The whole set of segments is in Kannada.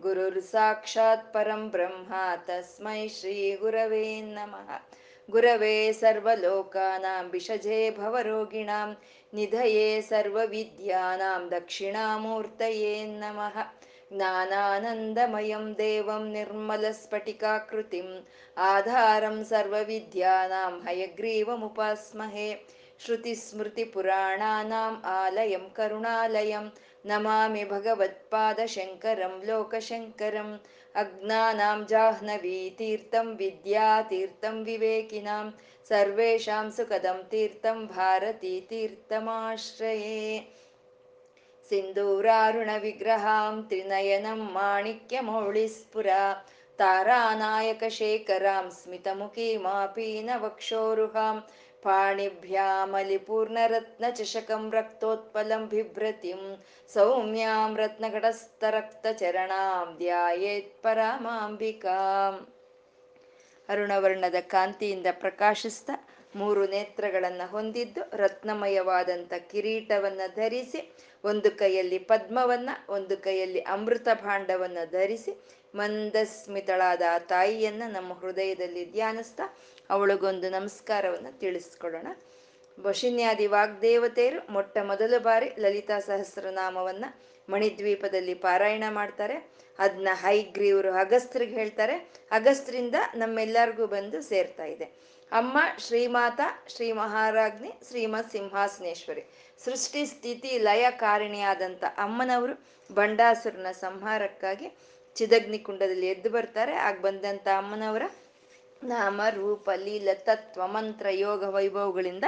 ಗುರುರ್ ಸಾಕ್ಷಾತ್ ಪರಂ ಬ್ರಹ್ಮ ತಸ್ಮೈ ಶ್ರೀ ಗುರವೇ ನಮಃ ಗುರವೇ ಸರ್ವಲೋಕಾನಾಂ ವಿಷಜೇ ಭವರೋಗಿಣಾಂ ನಿಧಯೇ ಸರ್ವವಿದ್ಯಾನಾಂ ದಕ್ಷಿಣಾಮೂರ್ತಯೇ ನಮಃ ಜ್ಞಾನಾನಂದಮಯಂ ದೇವಂ ನಿರ್ಮಲಸ್ಫಟಿಕಾಕೃತಿಂ ಆಧಾರಂ ಸರ್ವವಿದ್ಯಾನಾಂ ಹಯಗ್ರೀವಮುಪಾಸ್ಮಹೇ श्रुतिस्मृतिपुराणानाम् आलयं करुणालयं ನಮಾಮಿ ಭಗವತ್ಪಾದಶಂಕರಂ ಲೋಕಶಂಕರಂ ಅಜ್ಞಾನಾಂ ಜಾಹ್ನವೀತೀರ್ಥಂ ವಿದ್ಯಾತೀರ್ಥಂ ವಿವೇಕಿನಾಂ ಸರ್ವೇಷಾಂ ಸುಖದಂ ತೀರ್ಥಂ ಭಾರತೀ ತೀರ್ಥಮಾಶ್ರಯೇ ಸಿಂಧೂರಾರುಣವಿಗ್ರಹಾಂ ತ್ರಿನಯನಂ ಮಾಣಿಕ್ಯಮೌಳಿಸ್ಪುರ तारानायकशेखरां स्मितमुखीमापीनवक्षोरुहां पाणिभ्यामलिपूर्णरत्नचषकं रक्तोत्पलं बिभ्रतिं सौम्यां रत्नघटस्थरक्तचरणां ಧ್ಯಾಯೇತ್ ಪರಮಾಂಬಿಕಾಂ ಅರುಣವರ್ಣದ ಕಾಂತಿಯಿಂದ ಪ್ರಕಾಶಿಸ್ತಾ ಮೂರು ನೇತ್ರಗಳನ್ನು ಹೊಂದಿದ್ದು ರತ್ನಮಯವಾದಂಥ ಕಿರೀಟವನ್ನ ಧರಿಸಿ ಒಂದು ಕೈಯಲ್ಲಿ ಪದ್ಮವನ್ನ ಒಂದು ಕೈಯಲ್ಲಿ ಅಮೃತ ಭಾಂಡವನ್ನ ಧರಿಸಿ ಮಂದಸ್ಮಿತಳಾದ ಆ ತಾಯಿಯನ್ನ ನಮ್ಮ ಹೃದಯದಲ್ಲಿ ಧ್ಯಾನಿಸ್ತಾ ಅವಳಿಗೊಂದು ನಮಸ್ಕಾರವನ್ನ ತಿಳಿಸ್ಕೊಡೋಣ ವಶಿನ್ಯಾದಿ ವಾಗ್ದೇವತೆಯರು ಮೊಟ್ಟ ಮೊದಲ ಬಾರಿ ಲಲಿತಾ ಸಹಸ್ರನಾಮವನ್ನ ಮಣಿದ್ವೀಪದಲ್ಲಿ ಪಾರಾಯಣ ಮಾಡ್ತಾರೆ. ಅದನ್ನ ಹೈಗ್ರೀವರು ಅಗಸ್ತ್ರಿಗೆ ಹೇಳ್ತಾರೆ. ಅಗಸ್ತ್ರಿಂದ ನಮ್ಮೆಲ್ಲರಿಗೂ ಬಂದು ಸೇರ್ತಾ ಇದೆ. ಅಮ್ಮ ಶ್ರೀಮಾತ, ಶ್ರೀ ಮಹಾರಾಜ್ನಿ ಶ್ರೀಮತ್ ಸಿಂಹಾಸನೇಶ್ವರಿ ಸೃಷ್ಟಿ ಸ್ಥಿತಿ ಲಯ ಕಾರಣಿಯಾದಂಥ ಅಮ್ಮನವರು ಬಂಡಾಸುರನ ಸಂಹಾರಕ್ಕಾಗಿ ಚಿದಗ್ನಿ ಕುಂಡದಲ್ಲಿ ಎದ್ದು ಬರ್ತಾರೆ. ಆಗ ಬಂದಂಥ ಅಮ್ಮನವರ ನಾಮ, ರೂಪ, ಲೀಲ, ತತ್ವ, ಮಂತ್ರ, ಯೋಗ ವೈಭವಗಳಿಂದ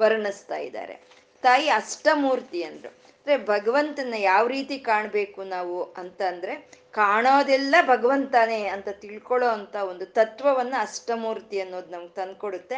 ವರ್ಣಿಸ್ತಾ ಇದ್ದಾರೆ. ತಾಯಿ ಅಷ್ಟಮೂರ್ತಿ ಅಂದ್ರು. ಅಂದ್ರೆ ಭಗವಂತನ ಯಾವ ರೀತಿ ಕಾಣಬೇಕು ನಾವು ಅಂತ ಅಂದ್ರೆ ಕಾಣೋದೆಲ್ಲ ಭಗವಂತನೇ ಅಂತ ತಿಳ್ಕೊಳ್ಳೋ ಅಂತ ಒಂದು ತತ್ವವನ್ನ ಅಷ್ಟಮೂರ್ತಿ ಅನ್ನೋದು ನಮ್ಗೆ ತಂದ್ಕೊಡುತ್ತೆ.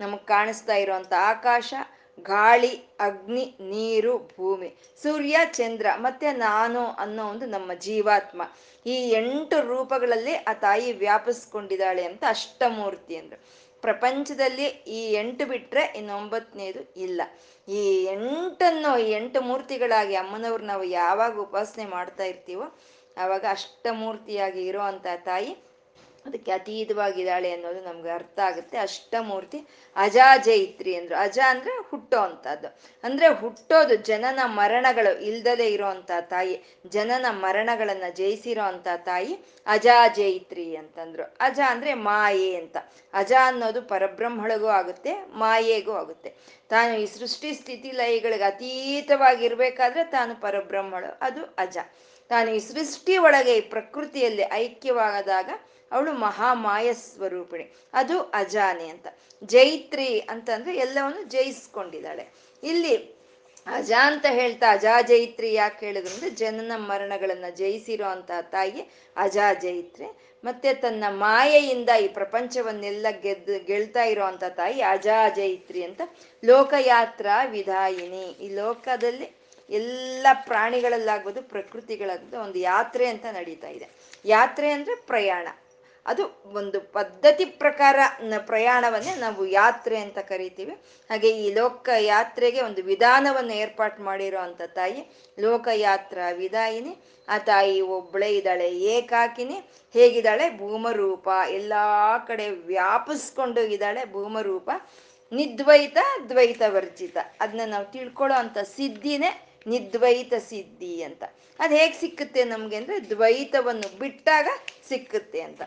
ನಮಗ್ ಕಾಣಿಸ್ತಾ ಇರೋವಂಥ ಆಕಾಶ ಗಾಳಿ, ಅಗ್ನಿ, ನೀರು, ಭೂಮಿ, ಸೂರ್ಯ, ಚಂದ್ರ, ಮತ್ತೆ ನಾನು ಅನ್ನೋ ಒಂದು ನಮ್ಮ ಜೀವಾತ್ಮ. ಈ ಎಂಟು ರೂಪಗಳಲ್ಲಿ ಆ ತಾಯಿ ವ್ಯಾಪಿಸ್ಕೊಂಡಿದ್ದಾಳೆ ಅಂತ ಅಷ್ಟಮೂರ್ತಿ ಅಂದ್ರು. ಪ್ರಪಂಚದಲ್ಲಿ ಈ ಎಂಟು ಬಿಟ್ರೆ ಇನ್ನೊಂಬತ್ತನೇದು ಇಲ್ಲ. ಈ ಎಂಟನ್ನು ಎಂಟು ಮೂರ್ತಿಗಳಾಗಿ ಅಮ್ಮನವ್ರು ನಾವು ಯಾವಾಗ ಉಪಾಸನೆ ಮಾಡ್ತಾ ಇರ್ತೀವೋ ಆವಾಗ ಅಷ್ಟಮೂರ್ತಿಯಾಗಿ ಇರೋ ಅಂತ ತಾಯಿ ಅದಕ್ಕೆ ಅತೀತವಾಗಿದ್ದಾಳೆ ಅನ್ನೋದು ನಮ್ಗೆ ಅರ್ಥ ಆಗುತ್ತೆ. ಅಷ್ಟಮೂರ್ತಿ ಅಜಾಜೈತ್ರಿ ಅಂದ್ರು. ಅಜ ಅಂದ್ರೆ ಹುಟ್ಟೋ ಅಂತದ್ದು ಅಂದ್ರೆ ಹುಟ್ಟೋದು ಜನನ ಮರಣಗಳು ಇಲ್ದಲೇ ಇರೋ ಅಂತ ತಾಯಿ. ಜನನ ಮರಣಗಳನ್ನ ಜಯಿಸಿರೋ ಅಂತ ತಾಯಿ ಅಜಾಜೈತ್ರಿ ಅಂತಂದ್ರು. ಅಜ ಅಂದ್ರೆ ಮಾಯೆ ಅಂತ. ಅಜ ಅನ್ನೋದು ಪರಬ್ರಹ್ಮಳಿಗೂ ಆಗುತ್ತೆ, ಮಾಯೆಗೂ ಆಗುತ್ತೆ. ತಾನು ಈ ಸೃಷ್ಟಿ ಸ್ಥಿತಿ ಲಯಗಳಿಗೆ ಅತೀತವಾಗಿರ್ಬೇಕಾದ್ರೆ ತಾನು ಪರಬ್ರಹ್ಮಳು. ಅದು ಅಜ. ತಾನು ಈ ಸೃಷ್ಟಿ ಒಳಗೆ ಈ ಪ್ರಕೃತಿಯಲ್ಲಿ ಐಕ್ಯವಾದಾಗ ಅವಳು ಮಹಾಮಾಯ ಸ್ವರೂಪಿಣಿ. ಅದು ಅಜಾನೆ ಅಂತ. ಜೈತ್ರಿ ಅಂತಂದ್ರೆ ಎಲ್ಲವನ್ನು ಜಯಿಸ್ಕೊಂಡಿದ್ದಾಳೆ. ಇಲ್ಲಿ ಅಜ ಅಂತ ಹೇಳ್ತಾ ಅಜಾ ಜೈತ್ರಿ ಯಾಕೆ ಹೇಳಿದ್ರಂದ್ರೆ ಜನನ ಮರಣಗಳನ್ನ ಜಯಿಸಿರೋ ಅಂತ ತಾಯಿ ಅಜಾ ಜೈತ್ರಿ. ಮತ್ತೆ ತನ್ನ ಮಾಯೆಯಿಂದ ಈ ಪ್ರಪಂಚವನ್ನೆಲ್ಲ ಗೆದ್ದು ಗೆಳ್ತಾ ಇರೋ ಅಂತ ತಾಯಿ ಅಜಾ ಜೈತ್ರಿ ಅಂತ. ಲೋಕಯಾತ್ರಾ ವಿಧಾಯಿನಿ. ಈ ಲೋಕದಲ್ಲಿ ಎಲ್ಲ ಪ್ರಾಣಿಗಳಲ್ಲಾಗ್ಬೋದು ಪ್ರಕೃತಿಗಳಾಗ್ಬೋದು ಒಂದು ಯಾತ್ರೆ ಅಂತ ನಡೀತಾ ಇದೆ. ಯಾತ್ರೆ ಅಂದ್ರೆ ಪ್ರಯಾಣ. ಅದು ಒಂದು ಪದ್ಧತಿ ಪ್ರಕಾರ ಪ್ರಯಾಣವನ್ನೇ ನಾವು ಯಾತ್ರೆ ಅಂತ ಕರಿತೀವಿ. ಹಾಗೆ ಈ ಲೋಕ ಯಾತ್ರೆಗೆ ಒಂದು ವಿಧಾನವನ್ನು ಏರ್ಪಾಟ್ ಮಾಡಿರೋ ಅಂತ ತಾಯಿ ಲೋಕಯಾತ್ರ ವಿದಾಯಿನಿ ಆ ತಾಯಿ ಒಬ್ಬಳೇ ಇದ್ದಾಳೆ, ಏಕಾಕಿನಿ, ಹೇಗಿದ್ದಾಳೆ? ಭೂಮರೂಪ, ಎಲ್ಲ ಕಡೆ ವ್ಯಾಪಿಸ್ಕೊಂಡು ಇದ್ದಾಳೆ ಭೂಮರೂಪ, ನಿದ್ವೈತ ದ್ವೈತ ವರ್ಜಿತ ಅದನ್ನ ನಾವು ತಿಳ್ಕೊಳ್ಳೋ ಅಂತ ಸಿದ್ಧಿನೇ ನಿದ್ವೈತ ಸಿದ್ಧಿ ಅಂತ. ಅದು ಹೇಗೆ ಸಿಕ್ಕುತ್ತೆ ನಮಗೆ ಅಂದ್ರೆ ದ್ವೈತವನ್ನು ಬಿಟ್ಟಾಗ ಸಿಕ್ಕುತ್ತೆ ಅಂತ.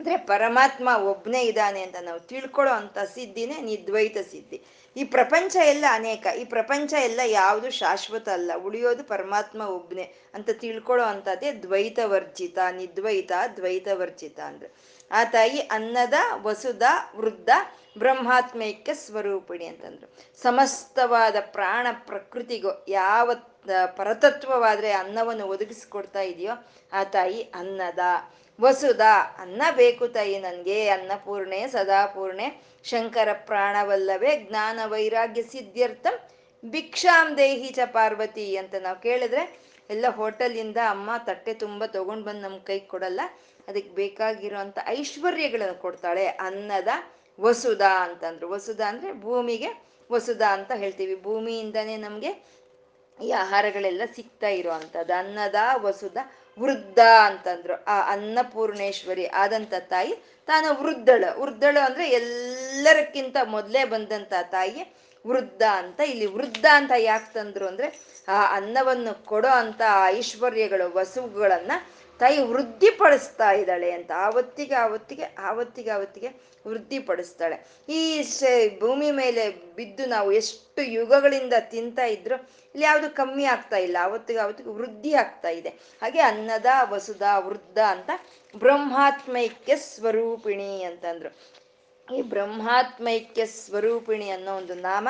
ಅಂದ್ರೆ ಪರಮಾತ್ಮ ಒಬ್ನೇ ಇದ್ದಾನೆ ಅಂತ ನಾವು ತಿಳ್ಕೊಳ್ಳೋ ಅಂತ ಸಿದ್ಧಿನೇ ನಿದ್ವೈತ ಸಿದ್ಧಿ. ಈ ಪ್ರಪಂಚ ಎಲ್ಲ ಅನೇಕ, ಈ ಪ್ರಪಂಚ ಎಲ್ಲ ಯಾವುದು ಶಾಶ್ವತ ಅಲ್ಲ. ಉಳಿಯೋದು ಪರಮಾತ್ಮ ಒಬ್ನೇ ಅಂತ ತಿಳ್ಕೊಳ್ಳೋ ಅಂತದ್ದೇ ದ್ವೈತ ವರ್ಜಿತ ನಿದ್ವೈತ ದ್ವೈತ ವರ್ಜಿತ ಅಂದ್ರೆ. ಆ ತಾಯಿ ಅನ್ನದ, ವಸುದ, ವೃದ್ಧ, ಬ್ರಹ್ಮಾತ್ಮೈಕ್ಯ ಸ್ವರೂಪಿಣಿ ಅಂತಂದ್ರು. ಸಮಸ್ತವಾದ ಪ್ರಾಣ ಪ್ರಕೃತಿಗೂ ಯಾವ ಪರತತ್ವವಾದ್ರೆ ಅನ್ನವನ್ನು ಒದಗಿಸ್ಕೊಡ್ತಾ ಇದೆಯೋ ಆ ತಾಯಿ ಅನ್ನದ. ವಸುದ ಅನ್ನ ಬೇಕು ತಾಯಿ ನನಗೆ ಅನ್ನಪೂರ್ಣೆ ಸದಾಪೂರ್ಣೆ ಶಂಕರ ಪ್ರಾಣವಲ್ಲವೇ, ಜ್ಞಾನ ವೈರಾಗ್ಯ ಸಿದ್ಧ್ಯರ್ಥಂ, ಭಿಕ್ಷಾಂ ದೇಹಿ ಚ ಪಾರ್ವತಿ ಅಂತ ನಾವು ಕೇಳಿದ್ರೆ, ಎಲ್ಲ ಹೋಟೆಲಿಂದ ಅಮ್ಮ ತಟ್ಟೆ ತುಂಬ ತಗೊಂಡ್ ಬಂದು ನಮ್ಮ ಕೈ ಕೊಡಲ್ಲ, ಅದಕ್ಕೆ ಬೇಕಾಗಿರೋಂಥ ಐಶ್ವರ್ಯಗಳನ್ನು ಕೊಡ್ತಾಳೆ, ಅನ್ನದ ವಸುದ ಅಂತಂದ್ರು. ವಸುದ ಅಂದ್ರೆ ಭೂಮಿಗೆ ವಸುಧ ಅಂತ ಹೇಳ್ತೀವಿ. ಭೂಮಿಯಿಂದನೇ ನಮಗೆ ಈ ಆಹಾರಗಳೆಲ್ಲ ಸಿಗ್ತಾ ಇರೋ ಅನ್ನದ ವಸುದ ವೃದ್ಧ ಅಂತಂದ್ರು. ಆ ಅನ್ನಪೂರ್ಣೇಶ್ವರಿ ಆದಂತ ತಾಯಿ ತಾನು ವೃದ್ಧಳು. ವೃದ್ಧಳು ಅಂದ್ರೆ ಎಲ್ಲರಕ್ಕಿಂತ ಮೊದಲೇ ಬಂದಂತ ತಾಯಿ ವೃದ್ಧ ಅಂತ ಇಲ್ಲಿ ವೃದ್ಧ ಅಂತ ಯಾಕೆ ತಂದ್ರು ಅಂದ್ರೆ ಆ ಅನ್ನವನ್ನು ಕೊಡೋ ಅಂತ ಐಶ್ವರ್ಯಗಳು ವಸುಗಳನ್ನ ತಾಯಿ ವೃದ್ಧಿಪಡಿಸ್ತಾ ಇದ್ದಾಳೆ ಅಂತ. ಆವತ್ತಿಗೆ ಆವತ್ತಿಗೆ ಆವತ್ತಿಗೆ ಆವತ್ತಿಗೆ ವೃದ್ಧಿಪಡಿಸ್ತಾಳೆ. ಈ ಭೂಮಿ ಮೇಲೆ ಬಿದ್ದು ನಾವು ಎಷ್ಟು ಯುಗಗಳಿಂದ ತಿಂತ ಇದ್ರು ಇಲ್ಲಿ ಯಾವುದು ಕಮ್ಮಿ ಆಗ್ತಾ ಇಲ್ಲ, ಅವತ್ತಿಗೆ ಅವತ್ತಿಗೆ ವೃದ್ಧಿ ಆಗ್ತಾ ಇದೆ. ಹಾಗೆ ಅನ್ನದ, ವಸುದ, ವೃದ್ಧ ಅಂತ ಬ್ರಹ್ಮಾತ್ಮೈಕ್ಯ ಸ್ವರೂಪಿಣಿ ಅಂತಂದ್ರು. ಈ ಬ್ರಹ್ಮಾತ್ಮೈಕ್ಯ ಸ್ವರೂಪಿಣಿ ಅನ್ನೋ ಒಂದು ನಾಮ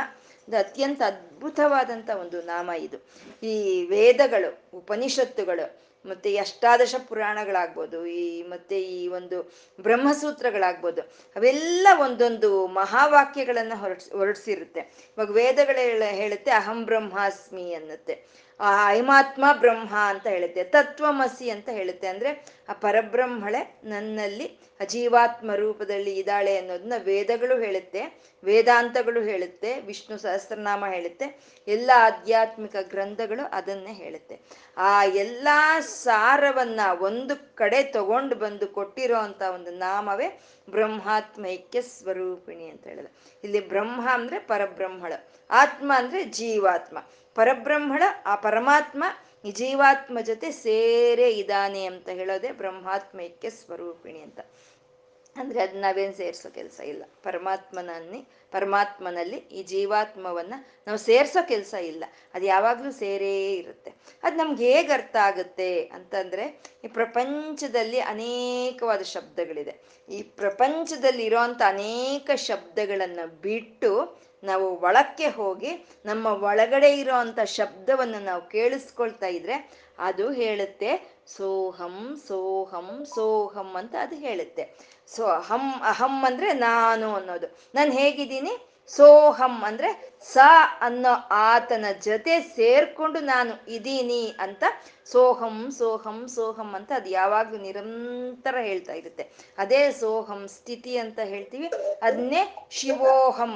ಅತ್ಯಂತ ಅದ್ಭುತವಾದಂಥ ಒಂದು ನಾಮ ಇದು. ಈ ವೇದಗಳು, ಉಪನಿಷತ್ತುಗಳು ಮತ್ತೆ ಅಷ್ಟಾದಶ ಪುರಾಣಗಳಾಗ್ಬೋದು, ಈ ಮತ್ತೆ ಈ ಒಂದು ಬ್ರಹ್ಮಸೂತ್ರಗಳಾಗ್ಬೋದು, ಅವೆಲ್ಲ ಒಂದೊಂದು ಮಹಾವಾಕ್ಯಗಳನ್ನ ಹೊರಡ್ಸ್ ಹೊರಡ್ಸಿರುತ್ತೆ. ಇವಾಗ ವೇದಗಳ ಹೇಳುತ್ತೆ ಅಹಂ ಬ್ರಹ್ಮಾಸ್ಮಿ ಅನ್ನತ್ತೆ. ಆ ಐಮಾತ್ಮ ಬ್ರಹ್ಮ ಅಂತ ಹೇಳುತ್ತೆ, ತತ್ವಮಸಿ ಅಂತ ಹೇಳುತ್ತೆ. ಅಂದ್ರೆ ಆ ಪರಬ್ರಹ್ಮಳೆ ನನ್ನಲ್ಲಿ ಅಜೀವಾತ್ಮ ರೂಪದಲ್ಲಿ ಇದ್ದಾಳೆ ಅನ್ನೋದನ್ನ ವೇದಗಳು ಹೇಳುತ್ತೆ, ವೇದಾಂತಗಳು ಹೇಳುತ್ತೆ, ವಿಷ್ಣು ಸಹಸ್ರನಾಮ ಹೇಳುತ್ತೆ, ಎಲ್ಲ ಆಧ್ಯಾತ್ಮಿಕ ಗ್ರಂಥಗಳು ಅದನ್ನೇ ಹೇಳುತ್ತೆ. ಆ ಎಲ್ಲ ಸಾರವನ್ನ ಒಂದು ಕಡೆ ತಗೊಂಡು ಬಂದು ಕೊಟ್ಟಿರೋ ಅಂತ ಒಂದು ನಾಮವೇ ಬ್ರಹ್ಮಾತ್ಮೈಕ್ಯ ಸ್ವರೂಪಿಣಿ ಅಂತ ಹೇಳಿದ. ಇಲ್ಲಿ ಬ್ರಹ್ಮ ಅಂದ್ರೆ ಪರಬ್ರಹ್ಮಳ, ಆತ್ಮ ಅಂದ್ರೆ ಜೀವಾತ್ಮ. ಪರಬ್ರಹ್ಮಳ, ಆ ಪರಮಾತ್ಮ ಈ ಜೀವಾತ್ಮ ಜೊತೆ ಸೇರೇ ಇದ್ದಾನೆ ಅಂತ ಹೇಳೋದೇ ಬ್ರಹ್ಮಾತ್ಮೈಕ್ಯ ಸ್ವರೂಪಿಣಿ ಅಂತ. ಅಂದ್ರೆ ಅದ್ ನಾವೇನ್ ಸೇರ್ಸೋ ಕೆಲಸ ಇಲ್ಲ. ಪರಮಾತ್ಮನಲ್ಲಿ ಪರಮಾತ್ಮನಲ್ಲಿ ಈ ಜೀವಾತ್ಮವನ್ನ ನಾವು ಸೇರ್ಸೋ ಕೆಲಸ ಇಲ್ಲ. ಅದು ಯಾವಾಗ್ಲೂ ಸೇರೇ ಇರುತ್ತೆ. ಅದು ನಮ್ಗೆ ಹೇಗ್ ಅರ್ಥ ಆಗುತ್ತೆ ಅಂತಂದ್ರೆ ಈ ಪ್ರಪಂಚದಲ್ಲಿ ಅನೇಕವಾದ ಶಬ್ದಗಳಿದೆ. ಈ ಪ್ರಪಂಚದಲ್ಲಿ ಇರೋಂಥ ಅನೇಕ ಶಬ್ದಗಳನ್ನ ಬಿಟ್ಟು ನಾವು ಒಳಕ್ಕೆ ಹೋಗಿ ನಮ್ಮ ಒಳಗಡೆ ಇರೋ ಅಂಥ ಶಬ್ದವನ್ನು ನಾವು ಕೇಳಿಸ್ಕೊಳ್ತಾ ಇದ್ರೆ ಅದು ಹೇಳುತ್ತೆ ಸೋಹಂ ಸೋಹಂ ಸೋಹಂ ಅಂತ ಅದು ಹೇಳುತ್ತೆ. ಸೊ ಅಹಂ ಅಹಂ ಅಂದ್ರೆ ನಾನು ಅನ್ನೋದು. ನಾನು ಹೇಗಿದ್ದೀನಿ? ಸೋಹಂ ಅಂದ್ರೆ ಸ ಅನ್ನೋ ಆತನ ಜೊತೆ ಸೇರ್ಕೊಂಡು ನಾನು ಇದ್ದೀನಿ ಅಂತ ಸೋಹಂ ಸೋಹಂ ಸೋಹಂ ಅಂತ ಅದು ಯಾವಾಗ್ಲೂ ನಿರಂತರ ಹೇಳ್ತಾ ಇರುತ್ತೆ. ಅದೇ ಸೋಹಂ ಸ್ಥಿತಿ ಅಂತ ಹೇಳ್ತೀವಿ. ಅದನ್ನೇ ಶಿವೋಹಂ.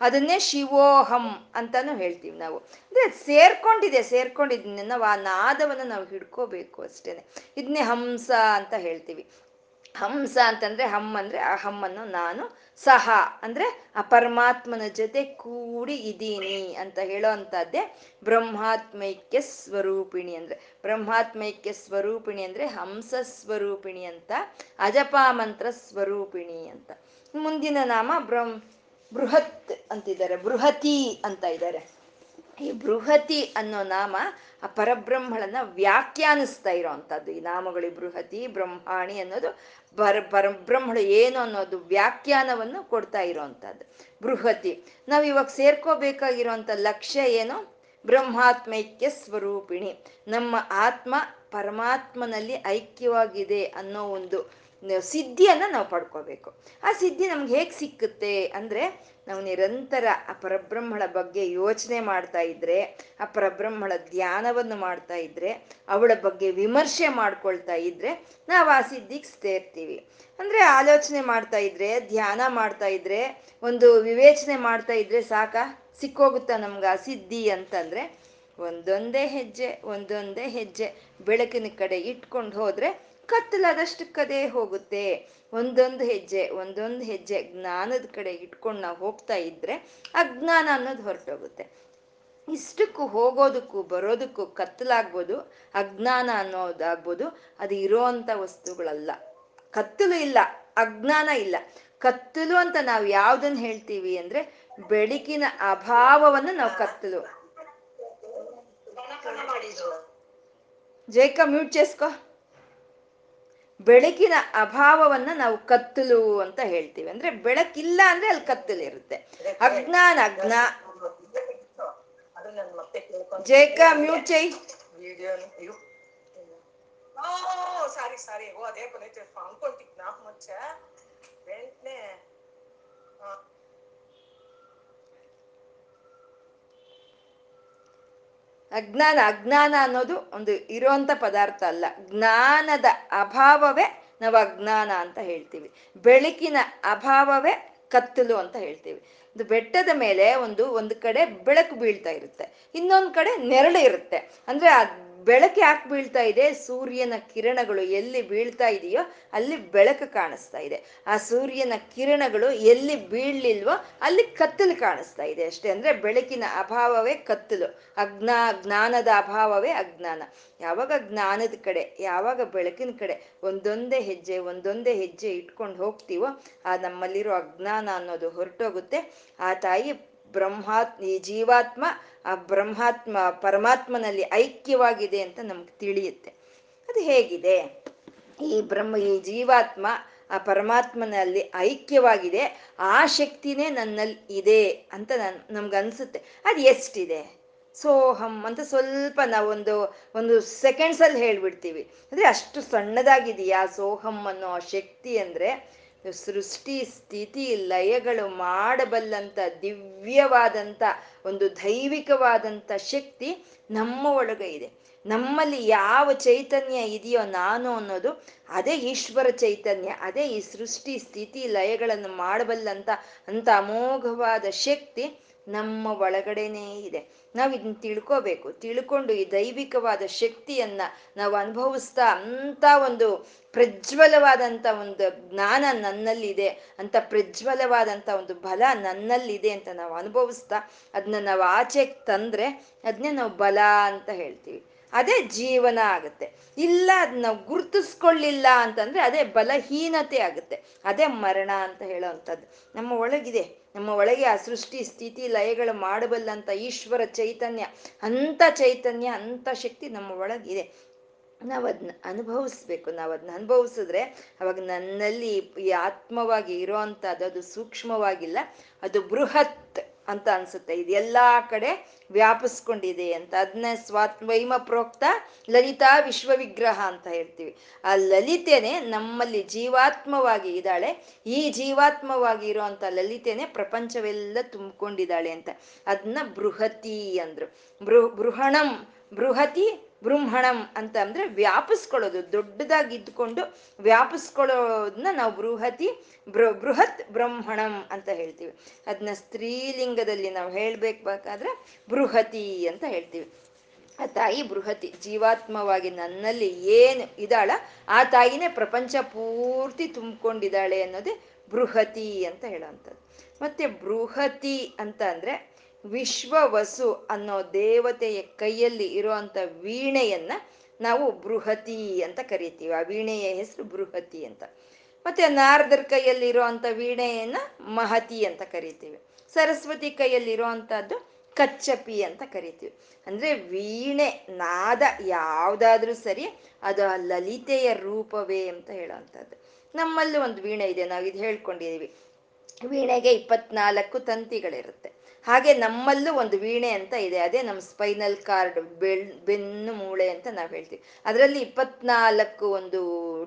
ಅದನ್ನೇ ಶಿವೋಹಂ ಅಂತಾನು ಹೇಳ್ತೀವಿ ನಾವು. ಅಂದ್ರೆ ಸೇರ್ಕೊಂಡಿದೆ ಸೇರ್ಕೊಂಡಿದ್ದೀನಿ ನಾವು ಆ ನಾದವನ್ನು ನಾವು ಹಿಡ್ಕೋಬೇಕು ಅಷ್ಟೇನೆ. ಇದನ್ನೇ ಹಂಸ ಅಂತ ಹೇಳ್ತೀವಿ. ಹಂಸ ಅಂತಂದ್ರೆ ಹಮ್ ಅಂದ್ರೆ ಆ ಹಮ್ಮನ್ನು ನಾನು ಸಹ ಅಂದ್ರೆ ಆ ಪರಮಾತ್ಮನ ಜೊತೆ ಕೂಡಿ ಇದ್ದೀನಿ ಅಂತ ಹೇಳೋ ಅಂತದ್ದೇ ಬ್ರಹ್ಮಾತ್ಮೈಕ್ಯ ಸ್ವರೂಪಿಣಿ ಅಂದ್ರೆ. ಬ್ರಹ್ಮಾತ್ಮೈಕ್ಯ ಸ್ವರೂಪಿಣಿ ಅಂದ್ರೆ ಹಂಸ ಸ್ವರೂಪಿಣಿ ಅಂತ, ಅಜಪಾಮಂತ್ರ ಸ್ವರೂಪಿಣಿ ಅಂತ. ಮುಂದಿನ ನಾಮ ಬ್ರಹ್ಮ ಬೃಹತ್ ಅಂತಿದ್ದಾರೆ, ಬೃಹತಿ ಅಂತ ಇದ್ದಾರೆ. ಈ ಬೃಹತಿ ಅನ್ನೋ ನಾಮ ಆ ಪರಬ್ರಹ್ಮಳನ್ನ ವ್ಯಾಖ್ಯಾನಿಸ್ತಾ ಇರೋವಂಥದ್ದು ಈ ನಾಮಗಳು ಬೃಹತಿ, ಬ್ರಹ್ಮಾಣಿ ಅನ್ನೋದು ಪರ, ಪರಬ್ರಹ್ಮಳು ಏನು ಅನ್ನೋದು ವ್ಯಾಖ್ಯಾನವನ್ನು ಕೊಡ್ತಾ ಇರೋವಂಥದ್ದು ಬೃಹತಿ. ನಾವು ಇವಾಗ ಸೇರ್ಕೋಬೇಕಾಗಿರೋಂಥ ಲಕ್ಷ್ಯ ಏನು? ಬ್ರಹ್ಮಾತ್ಮೈಕ್ಯ ಸ್ವರೂಪಿಣಿ. ನಮ್ಮ ಆತ್ಮ ಪರಮಾತ್ಮನಲ್ಲಿ ಐಕ್ಯವಾಗಿದೆ ಅನ್ನೋ ಒಂದು ಸಿದ್ಧಿಯನ್ನ ನಾವು ಪಡ್ಕೋಬೇಕು. ಆ ಸಿದ್ಧಿ ನಮ್ಗೆ ಹೇಗೆ ಸಿಕ್ಕುತ್ತೆ ಅಂದ್ರೆ ನಾವು ನಿರಂತರ ಆ ಪರಬ್ರಹ್ಮಳ ಬಗ್ಗೆ ಯೋಚನೆ ಮಾಡ್ತಾ ಇದ್ರೆ, ಆ ಪರಬ್ರಹ್ಮಳ ಧ್ಯಾನವನ್ನು ಮಾಡ್ತಾ ಇದ್ರೆ, ಅವಳ ಬಗ್ಗೆ ವಿಮರ್ಶೆ ಮಾಡ್ಕೊಳ್ತಾ ಇದ್ರೆ ನಾವು ಆ ಸಿದ್ಧಿಗೆ ಸೇರ್ತೀವಿ. ಅಂದ್ರೆ ಆಲೋಚನೆ ಮಾಡ್ತಾ ಇದ್ರೆ, ಧ್ಯಾನ ಮಾಡ್ತಾ ಇದ್ರೆ, ಒಂದು ವಿವೇಚನೆ ಮಾಡ್ತಾ ಇದ್ರೆ ಸಾಕ, ಸಿಕ್ಕೋಗುತ್ತಾ ನಮ್ಗೆ ಆ ಸಿದ್ಧಿ ಅಂತಂದ್ರೆ, ಒಂದೊಂದೇ ಹೆಜ್ಜೆ ಒಂದೊಂದೇ ಹೆಜ್ಜೆ ಬೆಳಕಿನ ಕಡೆ ಇಟ್ಕೊಂಡು ಹೋದ್ರೆ ಕತ್ತಲದಷ್ಟಕ್ಕದೇ ಹೋಗುತ್ತೆ. ಒಂದೊಂದು ಹೆಜ್ಜೆ ಒಂದೊಂದು ಹೆಜ್ಜೆ ಜ್ಞಾನದ ಕಡೆ ಇಟ್ಕೊಂಡು ನಾವು ಹೋಗ್ತಾ ಇದ್ರೆ ಅಜ್ಞಾನ ಅನ್ನೋದು ಹೊರಟೋಗುತ್ತೆ. ಇಷ್ಟಕ್ಕೂ ಹೋಗೋದಕ್ಕೂ ಬರೋದಕ್ಕೂ ಕತ್ತಲಾಗ್ಬೋದು, ಅಜ್ಞಾನ ಅನ್ನೋದಾಗ್ಬೋದು, ಅದು ಇರೋವಂಥ ವಸ್ತುಗಳಲ್ಲ. ಕತ್ತಲು ಇಲ್ಲ, ಅಜ್ಞಾನ ಇಲ್ಲ. ಕತ್ತಲು ಅಂತ ನಾವು ಯಾವ್ದನ್ನ ಹೇಳ್ತೀವಿ ಅಂದ್ರೆ ಬೆಳಕಿನ ಅಭಾವವನ್ನು ನಾವು ಕತ್ತಲು. ಜೈಕ ಮ್ಯೂಟ್ ಚೇಸ್ಕೋ ಬೆಳಕಿನ ಅಭಾವವನ್ನ ನಾವು ಕತ್ತಲು ಅಂತ ಹೇಳ್ತೀವಿ. ಅಂದ್ರೆ ಬೆಳಕಿಲ್ಲ ಅಂದ್ರೆ ಅಲ್ಲಿ ಕತ್ತಲು ಇರುತ್ತೆ. ಅಜ್ಞಾನ ಅಜ್ಞಾ ಜೇಕ ಮ್ಯೂಟ್ ಚೈ ಓ ಸಾರಿ ಸಾರಿ. ಓ ಅದೇ ಕೊನೈತೆ ಮುಂಚೆ. ನಾ ಅಜ್ಞಾನ ಅಜ್ಞಾನ ಅನ್ನೋದು ಒಂದು ಇರುವಂತ ಪದಾರ್ಥ ಅಲ್ಲ. ಜ್ಞಾನದ ಅಭಾವವೇ ನಾವು ಅಜ್ಞಾನ ಅಂತ ಹೇಳ್ತೀವಿ. ಬೆಳಕಿನ ಅಭಾವವೇ ಕತ್ತಲು ಅಂತ ಹೇಳ್ತೀವಿ. ಒಂದು ಬೆಟ್ಟದ ಮೇಲೆ ಒಂದು ಒಂದು ಕಡೆ ಬೆಳಕು ಬೀಳ್ತಾ ಇರುತ್ತೆ. ಇನ್ನೊಂದು ಕಡೆ ನೆರಳು ಇರುತ್ತೆ. ಅಂದ್ರೆ ಆ ಬೆಳಕು ಯಾಕೆ ಬೀಳ್ತಾ ಇದೆ? ಸೂರ್ಯನ ಕಿರಣಗಳು ಎಲ್ಲಿ ಬೀಳ್ತಾ ಇದೆಯೋ ಅಲ್ಲಿ ಬೆಳಕು ಕಾಣಿಸ್ತಾ ಇದೆ. ಆ ಸೂರ್ಯನ ಕಿರಣಗಳು ಎಲ್ಲಿ ಬೀಳ್ಲಿಲ್ವೋ ಅಲ್ಲಿ ಕತ್ತಲು ಕಾಣಿಸ್ತಾ ಇದೆ ಅಷ್ಟೇ. ಅಂದ್ರೆ ಬೆಳಕಿನ ಅಭಾವವೇ ಕತ್ತಲು. ಅಜ್ಞಾ, ಜ್ಞಾನದ ಅಭಾವವೇ ಅಜ್ಞಾನ. ಯಾವಾಗ ಜ್ಞಾನದ ಕಡೆ, ಯಾವಾಗ ಬೆಳಕಿನ ಕಡೆ ಒಂದೊಂದೇ ಹೆಜ್ಜೆ ಒಂದೊಂದೇ ಹೆಜ್ಜೆ ಇಟ್ಕೊಂಡು ಹೋಗ್ತೀವೋ, ಆ ನಮ್ಮಲ್ಲಿರೋ ಅಜ್ಞಾನ ಅನ್ನೋದು ಹೊರಟೋಗುತ್ತೆ. ಆ ತಾಯಿ ಬ್ರಹ್ಮಾತ್ ಈ ಜೀವಾತ್ಮ ಆ ಬ್ರಹ್ಮಾತ್ಮ, ಪರಮಾತ್ಮನಲ್ಲಿ ಐಕ್ಯವಾಗಿದೆ ಅಂತ ನಮ್ಗೆ ತಿಳಿಯುತ್ತೆ. ಅದು ಹೇಗಿದೆ? ಈ ಬ್ರಹ್ಮ, ಈ ಜೀವಾತ್ಮ ಆ ಪರಮಾತ್ಮನಲ್ಲಿ ಐಕ್ಯವಾಗಿದೆ, ಆ ಶಕ್ತಿನೇ ನನ್ನಲ್ಲಿ ಇದೆ ಅಂತ ನನ್ ಅನ್ಸುತ್ತೆ. ಅದು ಎಷ್ಟಿದೆ? ಸೋಹಂ ಅಂತ ಸ್ವಲ್ಪ ನಾವೊಂದು, ಒಂದು ಸೆಕೆಂಡ್ಸ್ ಅಲ್ಲಿ ಹೇಳ್ಬಿಡ್ತೀವಿ. ಅಂದ್ರೆ ಅಷ್ಟು ಸಣ್ಣದಾಗಿದೆಯಾ ಸೋಹಂ ಅನ್ನೋ ಶಕ್ತಿ ಅಂದ್ರೆ ಸೃಷ್ಟಿ ಸ್ಥಿತಿ ಲಯಗಳು ಮಾಡಬಲ್ಲಂತ ದಿವ್ಯವಾದಂಥ ಒಂದು ದೈವಿಕವಾದಂಥ ಶಕ್ತಿ ನಮ್ಮ ಒಳಗೆ ಇದೆ. ನಮ್ಮಲ್ಲಿ ಯಾವ ಚೈತನ್ಯ ಇದೆಯೋ ನಾನು ಅನ್ನೋದು ಅದೇ ಈಶ್ವರ ಚೈತನ್ಯ, ಅದೇ ಈ ಸೃಷ್ಟಿ ಸ್ಥಿತಿ ಲಯಗಳನ್ನು ಮಾಡಬಲ್ಲಂತ ಅಂತ ಅಮೋಘವಾದ ಶಕ್ತಿ ನಮ್ಮ ಒಳಗಡೆನೇ ಇದೆ. ನಾವು ಇದನ್ನ ತಿಳ್ಕೋಬೇಕು. ತಿಳ್ಕೊಂಡು ಈ ದೈವಿಕವಾದ ಶಕ್ತಿಯನ್ನ ನಾವು ಅನುಭವಿಸ್ತಾ ಅಂತ ಒಂದು ಪ್ರಜ್ವಲವಾದಂಥ ಒಂದು ಜ್ಞಾನ ನನ್ನಲ್ಲಿದೆ ಅಂತ ಪ್ರಜ್ವಲವಾದಂಥ ಒಂದು ಬಲ ನನ್ನಲ್ಲಿದೆ ಅಂತ ನಾವು ಅನುಭವಿಸ್ತಾ ಅದನ್ನ ನಾವು ಆಚೆಗೆ ತಂದ್ರೆ ಅದನ್ನೇ ನಾವು ಬಲ ಅಂತ ಹೇಳ್ತೀವಿ. ಅದೇ ಜೀವನ ಆಗುತ್ತೆ. ಇಲ್ಲ ಅದನ್ನ ನಾವು ಗುರುತಿಸ್ಕೊಳ್ಳಿಲ್ಲ ಅಂತಂದ್ರೆ ಅದೇ ಬಲಹೀನತೆ ಆಗುತ್ತೆ. ಅದೇ ಮರಣ ಅಂತ ಹೇಳೋವಂಥದ್ದು. ನಮ್ಮ ಒಳಗಿದೆ. ನಮ್ಮ ಒಳಗೆ ಆ ಸೃಷ್ಟಿ, ಸ್ಥಿತಿ, ಲಯಗಳು ಮಾಡಬಲ್ಲಂತ ಈಶ್ವರ ಚೈತನ್ಯ ಅಂತ ಚೈತನ್ಯ ಅಂತ ಶಕ್ತಿ ನಮ್ಮ ಒಳಗಿದೆ. ನಾವು ಅದನ್ನ ಅನುಭವಿಸ್ಬೇಕು. ನಾವು ಅದನ್ನ ಅನುಭವಿಸಿದ್ರೆ ಅವಾಗ ನನ್ನಲ್ಲಿ ಈ ಆತ್ಮವಾಗಿ ಇರೋ ಅದು ಸೂಕ್ಷ್ಮವಾಗಿಲ್ಲ. ಅದು ಬೃಹತ್. ಅಂತ ಅನ್ಸುತ್ತೆ. ಇದು ಎಲ್ಲಾ ಕಡೆ ವ್ಯಾಪಿಸ್ಕೊಂಡಿದೆ ಅಂತ. ಅದನ್ನ ಸ್ವಾತ್ವೈಮ ಪ್ರೋಕ್ತ ಲಲಿತಾ ವಿಶ್ವವಿಗ್ರಹ ಅಂತ ಹೇಳ್ತೀವಿ. ಆ ಲಲಿತೆನೆ ನಮ್ಮಲ್ಲಿ ಜೀವಾತ್ಮವಾಗಿ ಇದ್ದಾಳೆ. ಈ ಜೀವಾತ್ಮವಾಗಿ ಇರುವಂತ ಲಲಿತೆನೆ ಪ್ರಪಂಚವೆಲ್ಲ ತುಂಬಿಕೊಂಡಿದ್ದಾಳೆ ಅಂತ. ಅದನ್ನ ಬೃಹತಿ ಅಂದ್ರು. ಬೃಹ ಬೃಹಣಂ ಬೃಹತಿ ಬೃಂಹಣಂ ಅಂತ ಅಂದ್ರೆ ವ್ಯಾಪಿಸ್ಕೊಳ್ಳೋದು, ದೊಡ್ಡದಾಗಿ ಇದ್ಕೊಂಡು ವ್ಯಾಪಿಸ್ಕೊಳ್ಳೋದನ್ನ ನಾವು ಬೃಹತಿ ಬೃ ಬೃಹತ್ ಬ್ರಹ್ಮಣಂ ಅಂತ ಹೇಳ್ತೀವಿ. ಅದನ್ನ ಸ್ತ್ರೀಲಿಂಗದಲ್ಲಿ ನಾವು ಹೇಳ್ಬೇಕಾದ್ರೆ ಬೃಹತಿ ಅಂತ ಹೇಳ್ತೀವಿ. ಆ ತಾಯಿ ಬೃಹತಿ, ಜೀವಾತ್ಮವಾಗಿ ನನ್ನಲ್ಲಿ ಏನು ಇದ್ದಾಳ ಆ ತಾಯಿನೇ ಪ್ರಪಂಚ ಪೂರ್ತಿ ತುಂಬಿಕೊಂಡಿದ್ದಾಳೆ ಅನ್ನೋದೇ ಬೃಹತಿ ಅಂತ ಹೇಳೋವಂಥದ್ದು. ಮತ್ತೆ ಬೃಹತಿ ಅಂತ ಅಂದ್ರೆ ವಿಶ್ವವಸು ಅನ್ನೋ ದೇವತೆಯ ಕೈಯಲ್ಲಿ ಇರುವಂತ ವೀಣೆಯನ್ನ ನಾವು ಬೃಹತಿ ಅಂತ ಕರಿತೀವಿ. ಆ ವೀಣೆಯ ಹೆಸರು ಬೃಹತಿ ಅಂತ. ಮತ್ತೆ ನಾರದರ ಕೈಯಲ್ಲಿ ಇರುವಂತ ವೀಣೆಯನ್ನ ಮಹತಿ ಅಂತ ಕರಿತೀವಿ. ಸರಸ್ವತಿ ಕೈಯಲ್ಲಿ ಇರುವಂತಹದ್ದು ಕಚ್ಚಪಿ ಅಂತ ಕರಿತೀವಿ. ಅಂದ್ರೆ ವೀಣೆ, ನಾದ ಯಾವ್ದಾದ್ರೂ ಸರಿ ಅದು ಆ ಲಲಿತೆಯ ರೂಪವೇ ಅಂತ ಹೇಳುವಂಥದ್ದು ನಮ್ಮಲ್ಲೂ ಒಂದು ವೀಣೆ ಇದೆ. ನಾವು ಇದು ಹೇಳ್ಕೊಂಡಿದೀವಿ. ವೀಣೆಗೆ ಇಪ್ಪತ್ನಾಲ್ಕು ತಂತಿಗಳಿರುತ್ತೆ. ಹಾಗೆ ನಮ್ಮಲ್ಲೂ ಒಂದು ವೀಣೆ ಅಂತ ಇದೆ. ಅದೇ ನಮ್ಮ ಸ್ಪೈನಲ್ ಕಾರ್ಡ್ ಬೆಳ್, ಬೆನ್ನು ಮೂಳೆ ಅಂತ ನಾವು ಹೇಳ್ತೀವಿ. ಅದರಲ್ಲಿ ಇಪ್ಪತ್ನಾಲ್ಕು ಒಂದು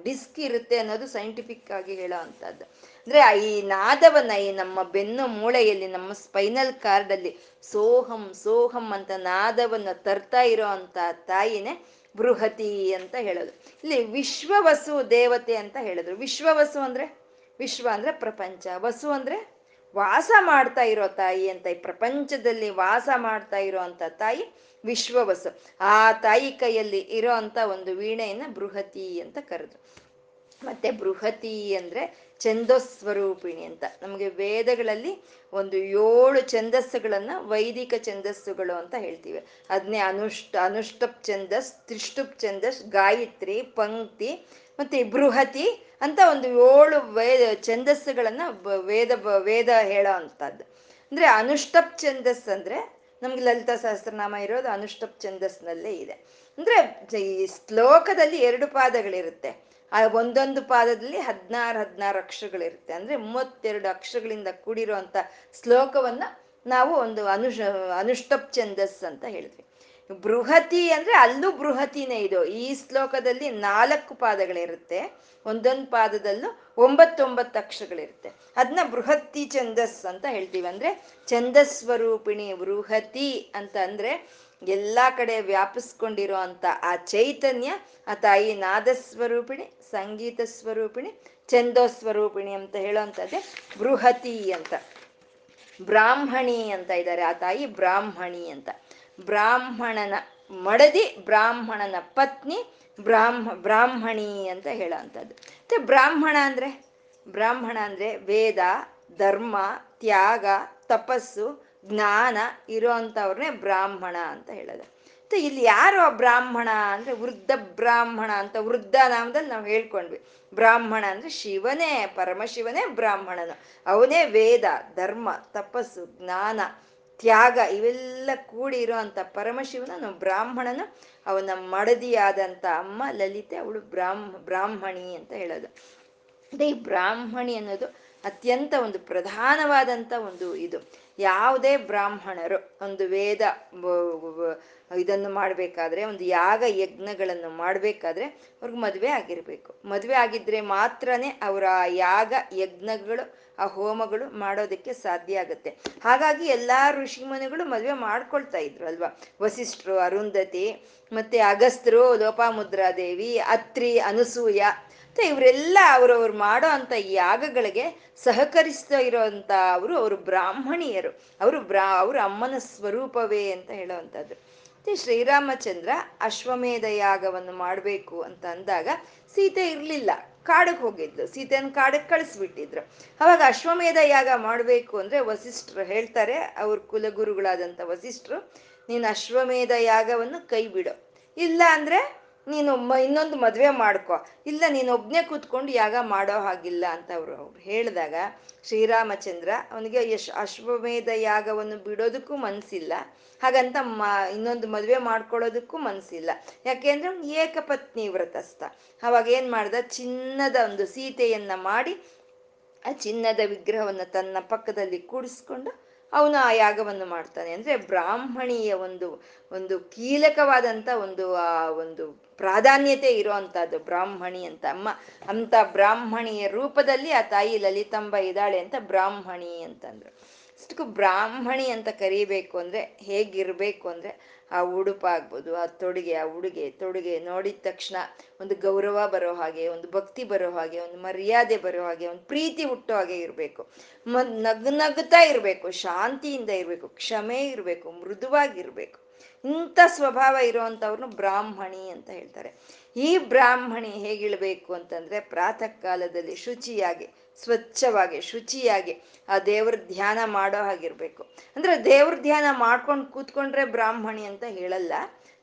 ಡಿಸ್ಕ್ ಇರುತ್ತೆ ಅನ್ನೋದು ಸೈಂಟಿಫಿಕ್ ಆಗಿ ಹೇಳೋ ಅಂಥದ್ದು. ಅಂದ್ರೆ ಈ ನಾದವನ್ನ ಈ ನಮ್ಮ ಬೆನ್ನು ಮೂಳೆಯಲ್ಲಿ, ನಮ್ಮ ಸ್ಪೈನಲ್ ಕಾರ್ಡ್ ಅಲ್ಲಿ ಸೋಹಂ ಸೋಹಂ ಅಂತ ನಾದವನ್ನ ತರ್ತಾ ಇರೋ ಅಂತ ತಾಯಿನೇ ಬೃಹತಿ ಅಂತ ಹೇಳೋದು. ಇಲ್ಲಿ ವಿಶ್ವವಸು ದೇವತೆ ಅಂತ ಹೇಳಿದ್ರು. ವಿಶ್ವವಸು ಅಂದ್ರೆ? ವಿಶ್ವ ಅಂದ್ರೆ ಪ್ರಪಂಚ. ವಸು ಅಂದ್ರೆ ವಾಸ ಮಾಡ್ತಾ ಇರೋ ತಾಯಿ ಅಂತ ಈ ಪ್ರಪಂಚದಲ್ಲಿ ವಾಸ ಮಾಡ್ತಾ ಇರೋ ಅಂತ ತಾಯಿ ವಿಶ್ವವಸು ಆ ತಾಯಿ ಕೈಯಲ್ಲಿ ಇರೋ ಅಂತ ಒಂದು ವೀಣೆಯನ್ನ ಬೃಹತಿ ಅಂತ ಕರೆದ್ರು. ಮತ್ತೆ ಬೃಹತಿ ಅಂದ್ರೆ ಛಂದಸ್ವರೂಪಿಣಿ ಅಂತ. ನಮಗೆ ವೇದಗಳಲ್ಲಿ ಒಂದು ಏಳು ಛಂದಸ್ಸುಗಳನ್ನು ವೈದಿಕ ಛಂದಸ್ಸುಗಳು ಅಂತ ಹೇಳ್ತೀವಿ. ಅದನ್ನೇ ಅನುಷ್ಟ ಅನುಷ್ಟಪ್ ಛಂದಸ್ ತ್ರಿಷ್ಟುಪ್ ಛಂದಸ್ ಗಾಯತ್ರಿ, ಪಂಕ್ತಿ ಮತ್ತೆ ಬೃಹತಿ ಅಂತ ಒಂದು ಏಳು ವೇದ ಛಂದಸ್ಸುಗಳನ್ನ ವೇದ ವೇದ ಹೇಳೋ ಅಂಥದ್ದು. ಅಂದ್ರೆ ಅನುಷ್ಟಪ್ ಛಂದಸ್ ಅಂದ್ರೆ ನಮ್ಗೆ ಲಲಿತಾ ಸಹಸ್ರನಾಮ ಇರೋದು ಅನುಷ್ಟಪ್ ಛಂದಸ್ನಲ್ಲೇ ಇದೆ. ಅಂದ್ರೆ ಈ ಶ್ಲೋಕದಲ್ಲಿ ಎರಡು ಪಾದಗಳಿರುತ್ತೆ. ಆ ಒಂದೊಂದು ಪಾದದಲ್ಲಿ ಹದಿನಾರು ಹದಿನಾರು ಅಕ್ಷರಗಳಿರುತ್ತೆ. ಅಂದ್ರೆ ಮೂವತ್ತೆರಡು ಅಕ್ಷರಗಳಿಂದ ಕೂಡಿರುವಂತ ಶ್ಲೋಕವನ್ನ ನಾವು ಒಂದು ಅನುಷ್ ಅನುಷ್ಟಪ್ ಛಂದಸ್ ಅಂತ ಹೇಳಿದ್ವಿ ಬೃಹತಿ ಅಂದ್ರೆ ಅಲ್ಲೂ ಬೃಹತಿನೇ ಇದು. ಈ ಶ್ಲೋಕದಲ್ಲಿ ನಾಲ್ಕು ಪಾದಗಳಿರುತ್ತೆ. ಒಂದೊಂದು ಪಾದದಲ್ಲೂ ಒಂಬತ್ತೊಂಬತ್ತು ಅಕ್ಷರಗಳಿರುತ್ತೆ. ಅದನ್ನ ಬೃಹತಿ ಛಂದಸ್ ಅಂತ ಹೇಳ್ತೀವಿ. ಅಂದ್ರೆ ಛಂದಸ್ವರೂಪಿಣಿ ಬೃಹತಿ ಅಂತ ಅಂದ್ರೆ ಎಲ್ಲಾ ಕಡೆ ವ್ಯಾಪಿಸ್ಕೊಂಡಿರೋ ಅಂತ ಆ ಚೈತನ್ಯ, ಆ ತಾಯಿ ನಾದಸ್ವರೂಪಿಣಿ, ಸಂಗೀತ ಸ್ವರೂಪಿಣಿ, ಛಂದೋಸ್ವರೂಪಿಣಿ ಅಂತ ಹೇಳೋವಂಥದ್ದೇ ಬೃಹತಿ ಅಂತ. ಬ್ರಾಹ್ಮಣಿ ಅಂತ ಇದ್ದಾರೆ. ಆ ತಾಯಿ ಬ್ರಾಹ್ಮಣಿ ಅಂತ. ಬ್ರಾಹ್ಮಣನ ಮಡದಿ ಬ್ರಾಹ್ಮಣನ ಪತ್ನಿ ಬ್ರಾಹ್ಮ ಬ್ರಾಹ್ಮಣಿ ಅಂತ ಹೇಳೋ ಅಂಥದ್ದು ಮತ್ತೆ ಬ್ರಾಹ್ಮಣ ಅಂದರೆ? ಬ್ರಾಹ್ಮಣ ಅಂದರೆ ವೇದ, ಧರ್ಮ, ತ್ಯಾಗ, ತಪಸ್ಸು, ಜ್ಞಾನ ಇರೋ ಅಂಥವ್ರನ್ನೇ ಬ್ರಾಹ್ಮಣ ಅಂತ ಹೇಳೋದು. ಮತ್ತೆ ಇಲ್ಲಿ ಯಾರು ಬ್ರಾಹ್ಮಣ ಅಂದರೆ ವೃದ್ಧ ಬ್ರಾಹ್ಮಣ ಅಂತ? ವೃದ್ಧ ನಾಮದಲ್ಲಿ ನಾವು ಹೇಳ್ಕೊಂಡ್ವಿ. ಬ್ರಾಹ್ಮಣ ಅಂದರೆ ಶಿವನೇ, ಪರಮಶಿವನೇ ಬ್ರಾಹ್ಮಣನು. ಅವನೇ ವೇದ, ಧರ್ಮ, ತಪಸ್ಸು, ಜ್ಞಾನ. ತ್ಯಾಗ ಇವೆಲ್ಲ ಕೂಡಿ ಇರುವಂತ ಪರಮಶಿವನ ಬ್ರಾಹ್ಮಣನು, ಅವನ ಮಡದಿಯಾದಂತ ಅಮ್ಮ ಲಲಿತೆ, ಅವಳು ಬ್ರಾಹ್ಮ, ಬ್ರಾಹ್ಮಣಿ ಅಂತ ಹೇಳೋದು. ಅದೇ ಈ ಬ್ರಾಹ್ಮಣಿ ಅನ್ನೋದು ಅತ್ಯಂತ ಒಂದು ಪ್ರಧಾನವಾದಂಥ ಒಂದು ಇದು. ಯಾವುದೇ ಬ್ರಾಹ್ಮಣರು, ಒಂದು ವೇದ ಇದನ್ನು ಮಾಡಬೇಕಾದ್ರೆ, ಒಂದು ಯಾಗ ಯಜ್ಞಗಳನ್ನು ಮಾಡಬೇಕಾದ್ರೆ ಅವ್ರಿಗೆ ಮದುವೆ ಆಗಿರಬೇಕು. ಮದುವೆ ಆಗಿದ್ರೆ ಮಾತ್ರನೇ ಅವರ ಯಾಗ ಯಜ್ಞಗಳು, ಆ ಹೋಮಗಳು ಮಾಡೋದಕ್ಕೆ ಸಾಧ್ಯ ಆಗುತ್ತೆ. ಹಾಗಾಗಿ ಎಲ್ಲಾ ಋಷಿಮುನಿಗಳು ಮದುವೆ ಮಾಡ್ಕೊಳ್ತಾ ಇದ್ರು ಅಲ್ವಾ? ವಸಿಷ್ಠರು, ಅರುಂಧತಿ, ಮತ್ತೆ ಅಗಸ್ತ್ರು ಲೋಪಾಮುದ್ರಾದೇವಿ ಅತ್ರಿ, ಅನಸೂಯ, ಮತ್ತೆ ಇವರೆಲ್ಲ ಅವರವ್ರು ಮಾಡೋ ಅಂತ ಯಾಗಗಳಿಗೆ ಸಹಕರಿಸ್ತಾ ಇರೋವಂಥ ಅವರು ಅವರು ಬ್ರಾಹ್ಮಣಿಯರು. ಅವರು ಬ್ರಾ, ಅವ್ರ ಅಮ್ಮನ ಸ್ವರೂಪವೇ ಅಂತ ಹೇಳೋವಂಥದ್ದು ಶ್ರೀರಾಮಚಂದ್ರ ಅಶ್ವಮೇಧ ಯಾಗವನ್ನು ಮಾಡಬೇಕು ಅಂತ ಅಂದಾಗ ಸೀತೆ ಇರಲಿಲ್ಲ ಕಾಡಕ್ಕೆ ಹೋಗಿದ್ಲು. ಸೀತೆಯನ್ನು ಕಾಡಕ್ಕೆ ಕಳಿಸ್ಬಿಟ್ಟಿದ್ರು. ಅವಾಗ ಅಶ್ವಮೇಧ ಯಾಗ ಮಾಡಬೇಕು ಅಂದ್ರೆ ವಸಿಷ್ಠರು ಹೇಳ್ತಾರೆ, ಅವ್ರ ಕುಲಗುರುಗಳಾದಂಥ ವಸಿಷ್ಠರು, ನೀನು ಅಶ್ವಮೇಧ ಯಾಗವನ್ನು ಕೈ ಬಿಡು ಇಲ್ಲ ಅಂದ್ರೆ ನೀನು ಇನ್ನೊಂದು ಮದುವೆ ಮಾಡ್ಕೊ. ಇಲ್ಲ ನೀನು ಒಬ್ನೇ ಕೂತ್ಕೊಂಡು ಯಾಗ ಮಾಡೋ ಹಾಗಿಲ್ಲ ಅಂತ ಅವರು ಅವ್ರು ಹೇಳಿದಾಗ ಶ್ರೀರಾಮಚಂದ್ರ ಅವನಿಗೆ ಯಶ್ ಅಶ್ವಮೇಧ ಯಾಗವನ್ನು ಬಿಡೋದಕ್ಕೂ ಮನಸ್ಸಿಲ್ಲ ಹಾಗಂತ ಮ, ಇನ್ನೊಂದು ಮದುವೆ ಮಾಡ್ಕೊಳ್ಳೋದಕ್ಕೂ ಮನಸ್ಸಿಲ್ಲ ಯಾಕೆಂದ್ರೆ ಅವ್ನು ಏಕಪತ್ನಿ ವ್ರತಸ್ಥ. ಅವಾಗ ಏನು ಮಾಡ್ದ? ಚಿನ್ನದ ಒಂದು ಸೀತೆಯನ್ನು ಮಾಡಿ ಆ ಚಿನ್ನದ ವಿಗ್ರಹವನ್ನು ತನ್ನ ಪಕ್ಕದಲ್ಲಿ ಕೂಡಿಸ್ಕೊಂಡು ಅವನು ಆ ಯಾಗವನ್ನು ಮಾಡ್ತಾನೆ. ಅಂದ್ರೆ ಬ್ರಾಹ್ಮಣಿಯ ಒಂದು ಒಂದು ಕೀಲಕವಾದಂತ ಒಂದು, ಆ, ಒಂದು ಪ್ರಾಧಾನ್ಯತೆ ಇರುವಂತಹದ್ದು ಬ್ರಾಹ್ಮಣಿ ಅಂತ. ಅಮ್ಮ, ಅಂತ ಬ್ರಾಹ್ಮಣಿಯ ರೂಪದಲ್ಲಿ ಆ ತಾಯಿ ಲಲಿತಾಂಬ ಇದ್ದಾಳೆ ಅಂತ ಬ್ರಾಹ್ಮಣಿ ಅಂತಂದ್ರು. ಅಷ್ಟಕ್ಕೂ ಬ್ರಾಹ್ಮಣಿ ಅಂತ ಕರಿಬೇಕು ಅಂದ್ರೆ ಹೇಗಿರ್ಬೇಕು ಅಂದ್ರೆ ಆ ಉಡುಪಾಗ್ಬೋದು ಆ ತೊಡುಗೆ, ಆ ಉಡುಗೆ, ತೊಡುಗೆ ನೋಡಿದ ತಕ್ಷಣ ಒಂದು ಗೌರವ ಬರೋ ಹಾಗೆ, ಒಂದು ಭಕ್ತಿ ಬರೋ ಹಾಗೆ, ಒಂದು ಮರ್ಯಾದೆ ಬರೋ ಹಾಗೆ, ಒಂದು ಪ್ರೀತಿ ಹುಟ್ಟೋ ಹಾಗೆ ಇರಬೇಕು. ನಗ್ ನಗ್ತಾ ಇರಬೇಕು, ಶಾಂತಿಯಿಂದ ಇರಬೇಕು, ಕ್ಷಮೆ ಇರಬೇಕು, ಮೃದುವಾಗಿರ್ಬೇಕು. ಇಂಥ ಸ್ವಭಾವ ಇರುವಂಥವ್ರನ್ನ ಬ್ರಾಹ್ಮಣಿ ಅಂತ ಹೇಳ್ತಾರೆ. ಈ ಬ್ರಾಹ್ಮಣಿ ಹೇಗಿಳಬೇಕು ಅಂತಂದ್ರೆ ಪ್ರಾತಃ ಕಾಲದಲ್ಲಿ ಶುಚಿಯಾಗಿ, ಸ್ವಚ್ಛವಾಗಿ, ಶುಚಿಯಾಗಿ ಆ ದೇವ್ರ ಧ್ಯಾನ ಮಾಡೋ ಹಾಗಿರ್ಬೇಕು. ಅಂದ್ರೆ ದೇವ್ರ ಧ್ಯಾನ ಮಾಡ್ಕೊಂಡು ಕೂತ್ಕೊಂಡ್ರೆ ಬ್ರಾಹ್ಮಣಿ ಅಂತ ಹೇಳಲ್ಲ.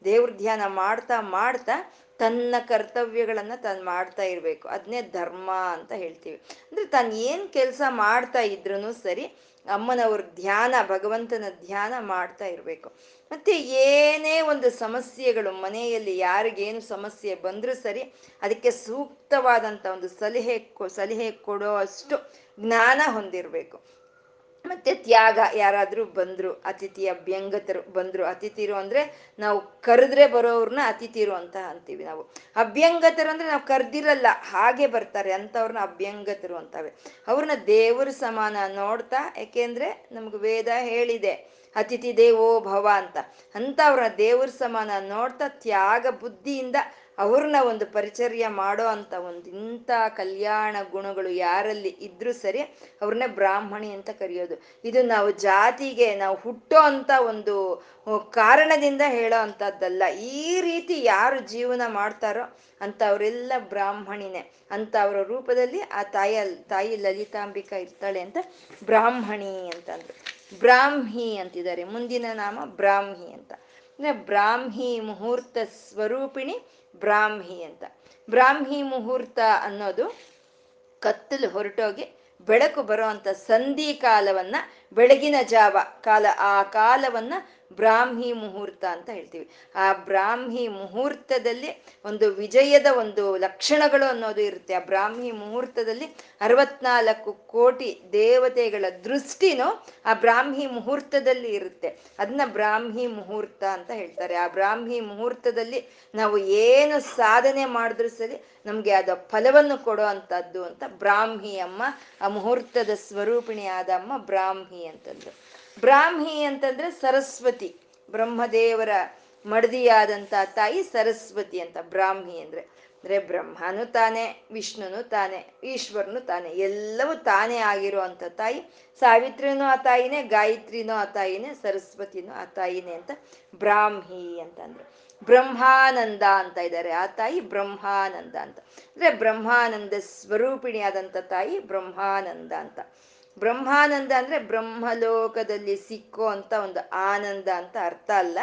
ದೇವ್ರ ಧ್ಯಾನ ಮಾಡ್ತಾ ಮಾಡ್ತಾ ತನ್ನ ಕರ್ತವ್ಯಗಳನ್ನ ತಾನು ಮಾಡ್ತಾ ಇರ್ಬೇಕು. ಅದನ್ನೇ ಧರ್ಮ ಅಂತ ಹೇಳ್ತೀವಿ. ಅಂದ್ರೆ ತಾನು ಏನ್ ಕೆಲಸ ಮಾಡ್ತಾ ಇದ್ರೂ ಸರಿ ಅಮ್ಮನವ್ರ ಧ್ಯಾನ, ಭಗವಂತನ ಧ್ಯಾನ ಮಾಡ್ತಾ ಇರಬೇಕು. ಮತ್ತೆ ಏನೇ ಒಂದು ಸಮಸ್ಯೆಗಳು, ಮನೆಯಲ್ಲಿ ಯಾರಿಗೇನು ಸಮಸ್ಯೆ ಬಂದರೂ ಸರಿ, ಅದಕ್ಕೆ ಸೂಕ್ತವಾದಂಥ ಒಂದು ಸಲಹೆ ಸಲಹೆ ಕೊಡೋ ಅಷ್ಟು ಜ್ಞಾನ ಹೊಂದಿರಬೇಕು. ಮತ್ತೆ ತ್ಯಾಗ ಯಾರಾದ್ರೂ ಬಂದ್ರು, ಅತಿಥಿ ಅಭ್ಯಂಗತರು ಬಂದ್ರು, ಅತಿಥಿರು ಅಂದ್ರೆ ನಾವು ಕರೆದ್ರೆ ಬರೋವ್ರನ್ನ ಅತಿಥಿರು ಅಂತ ಅಂತೀವಿ ನಾವು. ಅಭ್ಯಂಗತರು ಅಂದ್ರೆ ನಾವು ಕರ್ದಿರಲ್ಲ, ಹಾಗೆ ಬರ್ತಾರೆ ಅಂತವ್ರನ್ನ ಅಭ್ಯಂಗತರು ಅಂತವೆ. ಅವ್ರನ್ನ ದೇವರ ಸಮಾನ ನೋಡ್ತಾ ಯಾಕೆಂದ್ರೆ ನಮ್ಗೆ ವೇದ ಹೇಳಿದೆ, ಅತಿಥಿ ದೇವೋ ಭವ ಅಂತ. ಅವ್ರನ್ನ ದೇವ್ರ ಸಮಾನ ನೋಡ್ತಾ, ತ್ಯಾಗ ಬುದ್ಧಿಯಿಂದ ಅವ್ರನ್ನ ಒಂದು ಪರಿಚರ್ಯ ಮಾಡೋ ಅಂತ ಒಂದು ಇಂಥ ಕಲ್ಯಾಣ ಗುಣಗಳು ಯಾರಲ್ಲಿ ಇದ್ರೂ ಸರಿ ಅವ್ರನ್ನ ಬ್ರಾಹ್ಮಣಿ ಅಂತ ಕರೆಯೋದು. ಇದು ನಾವು ಜಾತಿಗೆ ನಾವು ಹುಟ್ಟೋ ಅಂತ ಒಂದು ಕಾರಣದಿಂದ ಹೇಳೋ ಅಂಥದ್ದಲ್ಲ. ಈ ರೀತಿ ಯಾರು ಜೀವನ ಮಾಡ್ತಾರೋ ಅಂತ ಅವರೆಲ್ಲ ಬ್ರಾಹ್ಮಣಿನೇ. ಅಂತ ಅವರ ರೂಪದಲ್ಲಿ ಆ ತಾಯ ತಾಯಿ ಲಲಿತಾಂಬಿಕಾ ಇರ್ತಾಳೆ ಅಂತ ಬ್ರಾಹ್ಮಣಿ ಅಂತಂದ್ರು. ಬ್ರಾಹ್ಮಿ ಅಂತಿದ್ದಾರೆ. ಮುಂದಿನ ನಾಮ ಬ್ರಾಹ್ಮಿ ಅಂತ. ಬ್ರಾಹ್ಮಿ ಮುಹೂರ್ತ ಸ್ವರೂಪಿಣಿ ಬ್ರಾಹ್ಮಿ ಅಂತ. ಬ್ರಾಹ್ಮಿ ಮುಹೂರ್ತ ಅನ್ನೋದು ಕತ್ತಲು ಹೊರಟೋಗಿ ಬೆಳಕು ಬರುವಂತ ಸಂಧಿ ಕಾಲವನ್ನ ಬೆಳಗಿನ ಜಾವ ಕಾಲ, ಆ ಕಾಲವನ್ನ ಬ್ರಾಹ್ಮಿ ಮುಹೂರ್ತ ಅಂತ ಹೇಳ್ತೀವಿ. ಆ ಬ್ರಾಹ್ಮಿ ಮುಹೂರ್ತದಲ್ಲಿ ಒಂದು ವಿಜಯದ ಒಂದು ಲಕ್ಷಣಗಳು ಅನ್ನೋದು ಇರುತ್ತೆ. ಆ ಬ್ರಾಹ್ಮಿ ಮುಹೂರ್ತದಲ್ಲಿ ಅರವತ್ನಾಲ್ಕು ಕೋಟಿ ದೇವತೆಗಳ ದೃಷ್ಟಿನೂ ಆ ಬ್ರಾಹ್ಮಿ ಮುಹೂರ್ತದಲ್ಲಿ ಇರುತ್ತೆ. ಅದನ್ನ ಬ್ರಾಹ್ಮಿ ಮುಹೂರ್ತ ಅಂತ ಹೇಳ್ತಾರೆ. ಆ ಬ್ರಾಹ್ಮಿ ಮುಹೂರ್ತದಲ್ಲಿ ನಾವು ಏನು ಸಾಧನೆ ಮಾಡಿದ್ರು ಸರಿ ನಮ್ಗೆ ಅದ ಫಲವನ್ನು ಕೊಡೋ ಅಂತದ್ದು ಅಂತ ಬ್ರಾಹ್ಮಿ ಅಮ್ಮ, ಆ ಮುಹೂರ್ತದ ಸ್ವರೂಪಿಣಿ ಆದ ಅಮ್ಮ ಬ್ರಾಹ್ಮಿ ಅಂತಂದ್ರು ಬ್ರಾಹ್ಮಿ ಅಂತಂದ್ರೆ ಸರಸ್ವತಿ, ಬ್ರಹ್ಮದೇವರ ಮಡದಿಯಾದಂತ ತಾಯಿ ಸರಸ್ವತಿ ಅಂತ, ಬ್ರಾಹ್ಮಿ ಅಂದ್ರೆ ಅಂದ್ರೆ ಬ್ರಹ್ಮನು ತಾನೆ, ವಿಷ್ಣುನು ತಾನೆ, ಈಶ್ವರನು ತಾನೆ, ಎಲ್ಲವೂ ತಾನೇ ಆಗಿರೋ ತಾಯಿ. ಸಾವಿತ್ರಿನೂ ಆ ತಾಯಿನೇ, ಗಾಯತ್ರಿನೂ ಆ ತಾಯಿನೇ, ಸರಸ್ವತಿನೂ ಆ ತಾಯಿನೇ ಅಂತ ಬ್ರಾಹ್ಮಿ ಅಂತಂದ್ರು. ಬ್ರಹ್ಮಾನಂದ ಅಂತ ಇದ್ದಾರೆ ಆ ತಾಯಿ, ಬ್ರಹ್ಮಾನಂದ ಅಂತ. ಅಂದ್ರೆ ಬ್ರಹ್ಮಾನಂದ ಸ್ವರೂಪಿಣಿಯಾದಂತ ತಾಯಿ ಬ್ರಹ್ಮಾನಂದ ಅಂತ. ಬ್ರಹ್ಮಾನಂದ ಅಂದ್ರೆ ಬ್ರಹ್ಮಲೋಕದಲ್ಲಿ ಸಿಕ್ಕೋ ಅಂತ ಒಂದು ಆನಂದ ಅಂತ ಅರ್ಥ ಅಲ್ಲ.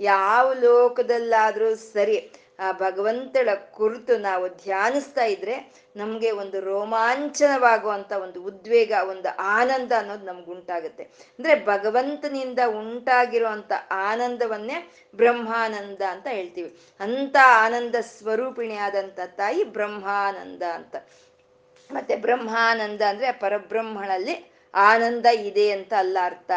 ಯಾವ ಲೋಕದಲ್ಲಾದ್ರೂ ಸರಿ, ಆ ಭಗವಂತಳ ಕುರಿತು ನಾವು ಧ್ಯಾನಿಸ್ತಾ ಇದ್ರೆ ನಮ್ಗೆ ಒಂದು ರೋಮಾಂಚನವಾಗುವಂತ ಒಂದು ಉದ್ವೇಗ, ಒಂದು ಆನಂದ ಅನ್ನೋದು ನಮ್ಗೆ ಉಂಟಾಗುತ್ತೆ ಅಂದ್ರೆ ಭಗವಂತನಿಂದ ಉಂಟಾಗಿರುವಂತ ಆನಂದವನ್ನೇ ಬ್ರಹ್ಮಾನಂದ ಅಂತ ಹೇಳ್ತೀವಿ. ಅಂತ ಆನಂದ ಸ್ವರೂಪಿಣಿಯಾದಂತ ತಾಯಿ ಬ್ರಹ್ಮಾನಂದ ಅಂತ. ಮತ್ತೆ ಬ್ರಹ್ಮಾನಂದ ಅಂದ್ರೆ ಪರಬ್ರಹ್ಮನಲ್ಲಿ ಆನಂದ ಇದೆ ಅಂತ ಅಲ್ಲ ಅರ್ಥ.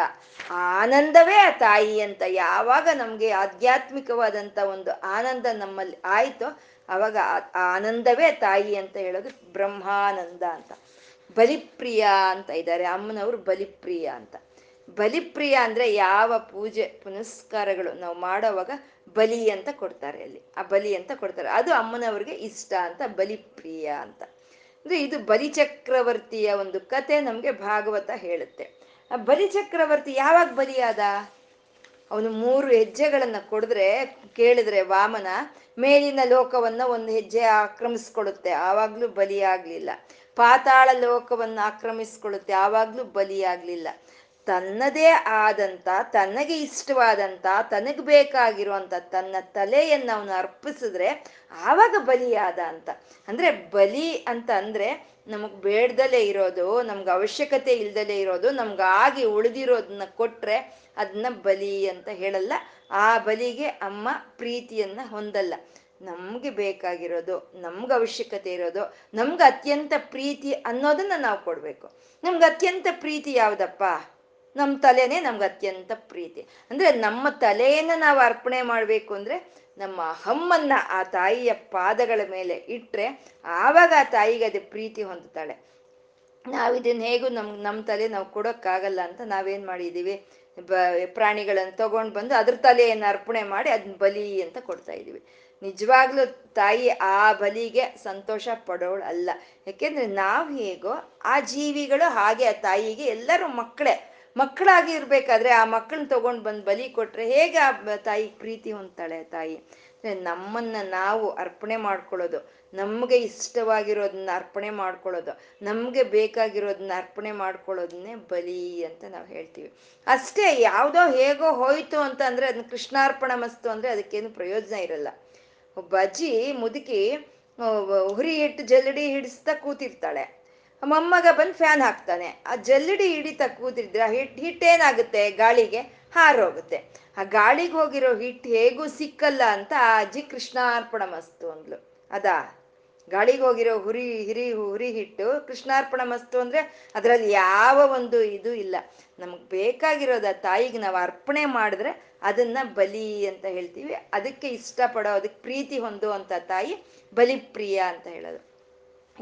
ಆನಂದವೇ ಆ ತಾಯಿ ಅಂತ ಯಾವಾಗ ನಮ್ಗೆ ಆಧ್ಯಾತ್ಮಿಕವಾದಂತ ಒಂದು ಆನಂದ ನಮ್ಮಲ್ಲಿ ಆಯ್ತು ಅವಾಗ ಆನಂದವೇ ತಾಯಿ ಅಂತ ಹೇಳೋದು ಬ್ರಹ್ಮಾನಂದ ಅಂತ. ಬಲಿಪ್ರಿಯ ಅಂತ ಇದ್ದಾರೆ, ಅಮ್ಮನವರು ಬಲಿಪ್ರಿಯ ಅಂತ. ಬಲಿಪ್ರಿಯ ಅಂದ್ರೆ ಯಾವ ಪೂಜೆ ಪುನಸ್ಕಾರಗಳು ನಾವು ಮಾಡೋವಾಗ ಬಲಿ ಅಂತ ಕೊಡ್ತಾರೆ ಅಲ್ಲಿ. ಆ ಬಲಿ ಅಂತ ಕೊಡ್ತಾರೆ. ಅದು ಅಮ್ಮನವ್ರಿಗೆ ಇಷ್ಟ ಅಂತ, ಬಲಿಪ್ರಿಯ ಅಂತ. ಅಂದ್ರೆ ಇದು ಬಲಿಚಕ್ರವರ್ತಿಯ ಒಂದು ಕತೆ ನಮ್ಗೆ ಭಾಗವತ ಹೇಳುತ್ತೆ. ಆ ಬಲಿಚಕ್ರವರ್ತಿ ಯಾವಾಗ ಬಲಿಯಾದ? ಅವನು ಮೂರು ಹೆಜ್ಜೆಗಳನ್ನ ಕೊಡಿದ್ರೆ, ಕೇಳಿದ್ರೆ ವಾಮನ ಮೇಲಿನ ಲೋಕವನ್ನ ಒಂದು ಹೆಜ್ಜೆ ಆಕ್ರಮಿಸ್ಕೊಳ್ಳುತ್ತೆ. ಆವಾಗ್ಲೂ ಬಲಿಯಾಗ್ಲಿಲ್ಲ. ಪಾತಾಳ ಲೋಕವನ್ನ ಆಕ್ರಮಿಸ್ಕೊಳ್ಳುತ್ತೆ. ಆವಾಗ್ಲೂ ಬಲಿಯಾಗ್ಲಿಲ್ಲ. ತನ್ನದೇ ಆದಂತ, ತನಗೆ ಇಷ್ಟವಾದಂತ, ತನಗೆ ಬೇಕಾಗಿರುವಂತ, ತನ್ನ ತಲೆಯನ್ನ ಅವನು ಅರ್ಪಿಸಿದ್ರೆ ಆವಾಗ ಬಲಿಯಾದ ಅಂತ. ಅಂದ್ರೆ ಬಲಿ ಅಂತ ಅಂದ್ರೆ ನಮಗ್ ಬೇಡ್ದಲೇ ಇರೋದು, ನಮ್ಗೆ ಅವಶ್ಯಕತೆ ಇಲ್ದಲೆ ಇರೋದು, ನಮ್ಗೆ ಆಗಿ ಉಳಿದಿರೋದನ್ನ ಕೊಟ್ರೆ ಅದನ್ನ ಬಲಿ ಅಂತ ಹೇಳಲ್ಲ. ಆ ಬಲಿಗೆ ಅಮ್ಮ ಪ್ರೀತಿಯನ್ನ ಹೊಂದಲ್ಲ. ನಮ್ಗೆ ಬೇಕಾಗಿರೋದು, ನಮ್ಗೆ ಅವಶ್ಯಕತೆ ಇರೋದು, ನಮ್ಗೆ ಅತ್ಯಂತ ಪ್ರೀತಿ ಅನ್ನೋದನ್ನ ನಾವು ಕೊಡ್ಬೇಕು. ನಮ್ಗೆ ಅತ್ಯಂತ ಪ್ರೀತಿ ಯಾವ್ದಪ್ಪ? ನಮ್ಮ ತಲೆನೇ ನಮ್ಗೆ ಅತ್ಯಂತ ಪ್ರೀತಿ. ಅಂದ್ರೆ ನಮ್ಮ ತಲೆಯನ್ನ ನಾವು ಅರ್ಪಣೆ ಮಾಡ್ಬೇಕು ಅಂದ್ರೆ ನಮ್ಮ ಅಹಮ್ಮನ್ನ ಆ ತಾಯಿಯ ಪಾದಗಳ ಮೇಲೆ ಇಟ್ಟರೆ ಆವಾಗ ಆ ತಾಯಿಗೆ ಅದು ಪ್ರೀತಿ ಹೊಂದುತ್ತಾಳೆ. ನಾವು ಇದನ್ನ ಹೇಗೂ ನಮ್ ನಮ್ಮ ತಲೆ ನಾವು ಕೊಡೋಕ್ಕಾಗಲ್ಲ ಅಂತ ನಾವೇನ್ ಮಾಡಿದೀವಿ? ಬ, ಪ್ರಾಣಿಗಳನ್ನು ತಗೊಂಡ್ ಬಂದು ಅದ್ರ ತಲೆಯನ್ನು ಅರ್ಪಣೆ ಮಾಡಿ ಅದನ್ನ ಬಲಿ ಅಂತ ಕೊಡ್ತಾ ಇದೀವಿ. ನಿಜವಾಗ್ಲೂ ತಾಯಿ ಆ ಬಲಿಗೆ ಸಂತೋಷ ಪಡೋಳು ಅಲ್ಲ ಯಾಕೆಂದ್ರೆ ನಾವು ಹೇಗೋ ಆ ಜೀವಿಗಳು ಹಾಗೆ ಆ ತಾಯಿಗೆ ಎಲ್ಲರೂ ಮಕ್ಕಳೇ. ಮಕ್ಕಳಾಗಿ ಇರ್ಬೇಕಾದ್ರೆ ಆ ಮಕ್ಕಳನ್ನ ತಗೊಂಡ್ ಬಂದು ಬಲಿ ಕೊಟ್ರೆ ಹೇಗೆ ಆ ತಾಯಿ ಪ್ರೀತಿ ಹೊಂದ್ತಾಳೆ ತಾಯಿ? ನಮ್ಮನ್ನ ನಾವು ಅರ್ಪಣೆ ಮಾಡ್ಕೊಳ್ಳೋದು, ನಮ್ಗೆ ಇಷ್ಟವಾಗಿರೋದನ್ನ ಅರ್ಪಣೆ ಮಾಡ್ಕೊಳ್ಳೋದು, ನಮ್ಗೆ ಬೇಕಾಗಿರೋದನ್ನ ಅರ್ಪಣೆ ಮಾಡ್ಕೊಳ್ಳೋದನ್ನೇ ಬಲಿ ಅಂತ ನಾವು ಹೇಳ್ತೀವಿ. ಅಷ್ಟೇ ಯಾವುದೋ ಹೇಗೋ ಹೋಯ್ತು ಅಂತ ಅಂದ್ರೆ ಅದನ್ನ ಕೃಷ್ಣಾರ್ಪಣ ಮಸ್ತು ಅಂದ್ರೆ ಅದಕ್ಕೇನು ಪ್ರಯೋಜನ ಇರಲ್ಲ. ಒಬ್ಬ ಅಜ್ಜಿ ಮುದುಕಿ ಹುರಿ ಹಿಟ್ಟು ಜಲ್ಲಡಿ ಹಿಡಿಸ್ತಾ ಕೂತಿರ್ತಾಳೆ. ಮೊಮ್ಮಗ ಬಂದು ಫ್ಯಾನ್ ಹಾಕ್ತಾನೆ. ಆ ಜಲ್ಲಡಿ ಹಿಡಿತಾ ಕೂತಿದ್ರೆ ಆ ಹಿಟ್ ಹಿಟ್ಟೇನಾಗುತ್ತೆ ಗಾಳಿಗೆ ಹಾರೋಗುತ್ತೆ. ಆ ಗಾಳಿಗೆ ಹೋಗಿರೋ ಹಿಟ್ ಹೇಗೂ ಸಿಕ್ಕಲ್ಲ ಅಂತ ಆ ಅಜ್ಜಿ ಕೃಷ್ಣಾರ್ಪಣ ಮಸ್ತು ಅಂದ್ಲು. ಅದಾ? ಗಾಳಿಗೆ ಹೋಗಿರೋ ಹುರಿ, ಹಿರಿ, ಹುರಿ ಹಿಟ್ಟು ಕೃಷ್ಣಾರ್ಪಣ ಮಸ್ತು ಅಂದ್ರೆ ಅದರಲ್ಲಿ ಯಾವ ಒಂದು ಇದು ಇಲ್ಲ. ನಮ್ಗೆ ಬೇಕಾಗಿರೋದ ತಾಯಿಗೆ ನಾವು ಅರ್ಪಣೆ ಮಾಡಿದ್ರೆ ಅದನ್ನ ಬಲಿ ಅಂತ ಹೇಳ್ತೀವಿ. ಅದಕ್ಕೆ ಇಷ್ಟಪಡೋ, ಅದಕ್ಕೆ ಪ್ರೀತಿ ಹೊಂದುವಂತ ತಾಯಿ ಬಲಿಪ್ರಿಯ ಅಂತ ಹೇಳೋದು.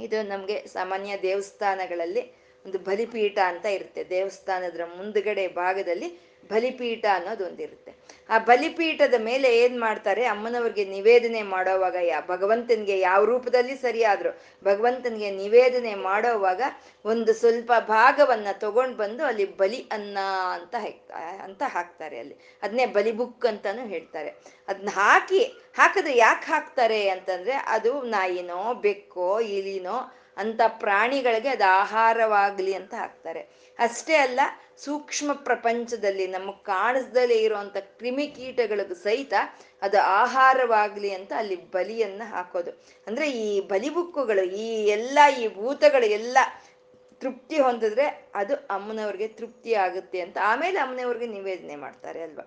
ಇದು ನಮಗೆ ಸಾಮಾನ್ಯ ದೇವಸ್ಥಾನಗಳಲ್ಲಿ ಒಂದು ಬಲಿಪೀಠ ಅಂತ ಇರುತ್ತೆ. ದೇವಸ್ಥಾನದ ಮುಂದ್ಗಡೆ ಭಾಗದಲ್ಲಿ ಬಲಿಪೀಠ ಅನ್ನೋದು ಒಂದಿರುತ್ತೆ ಆ ಬಲಿಪೀಠದ ಮೇಲೆ ಏನ್ ಮಾಡ್ತಾರೆ? ಅಮ್ಮನವ್ರಿಗೆ ನಿವೇದನೆ ಮಾಡೋವಾಗ ಯಾ, ಭಗವಂತನಿಗೆ ಯಾವ ರೂಪದಲ್ಲಿ ಸರಿಯಾದ್ರು ಭಗವಂತನಿಗೆ ನಿವೇದನೆ ಮಾಡೋವಾಗ ಒಂದು ಸ್ವಲ್ಪ ಭಾಗವನ್ನ ತಗೊಂಡ್ ಬಂದು ಅಲ್ಲಿ ಬಲಿ ಅನ್ನ ಅಂತ ಅಂತ ಹಾಕ್ತಾರೆ ಅಲ್ಲಿ. ಅದನ್ನೇ ಬಲಿಬುಕ್ ಅಂತಾನು ಹೇಳ್ತಾರೆ. ಅದನ್ನ ಹಾಕಿ ಹಾಕಿದ್ರೆ ಯಾಕೆ ಹಾಕ್ತಾರೆ ಅಂತಂದ್ರೆ ಅದು ನಾಯಿನೋ, ಬೆಕ್ಕೋ, ಇಲಿನೋ ಅಂತ ಪ್ರಾಣಿಗಳಿಗೆ ಅದು ಆಹಾರವಾಗಲಿ ಅಂತ ಹಾಕ್ತಾರೆ. ಅಷ್ಟೇ ಅಲ್ಲ, ಸೂಕ್ಷ್ಮ ಪ್ರಪಂಚದಲ್ಲಿ ನಮಗೆ ಕಾಣಿಸ್ದಲೇ ಇರುವಂತ ಕ್ರಿಮಿಕೀಟಗಳಿಗೂ ಸಹಿತ ಅದು ಆಹಾರವಾಗಲಿ ಅಂತ ಅಲ್ಲಿ ಬಲಿಯನ್ನ ಹಾಕೋದು. ಅಂದ್ರೆ ಈ ಬಲಿಬುಕ್ಕುಗಳು ಈ ಎಲ್ಲ ಈ ಭೂತಗಳು ಎಲ್ಲ ತೃಪ್ತಿ ಹೊಂದಿದ್ರೆ ಅದು ಅಮ್ಮನವ್ರಿಗೆ ತೃಪ್ತಿ ಆಗುತ್ತೆ ಅಂತ. ಆಮೇಲೆ ಅಮ್ಮನವ್ರಿಗೆ ನಿವೇದನೆ ಮಾಡ್ತಾರೆ ಅಲ್ವಾ?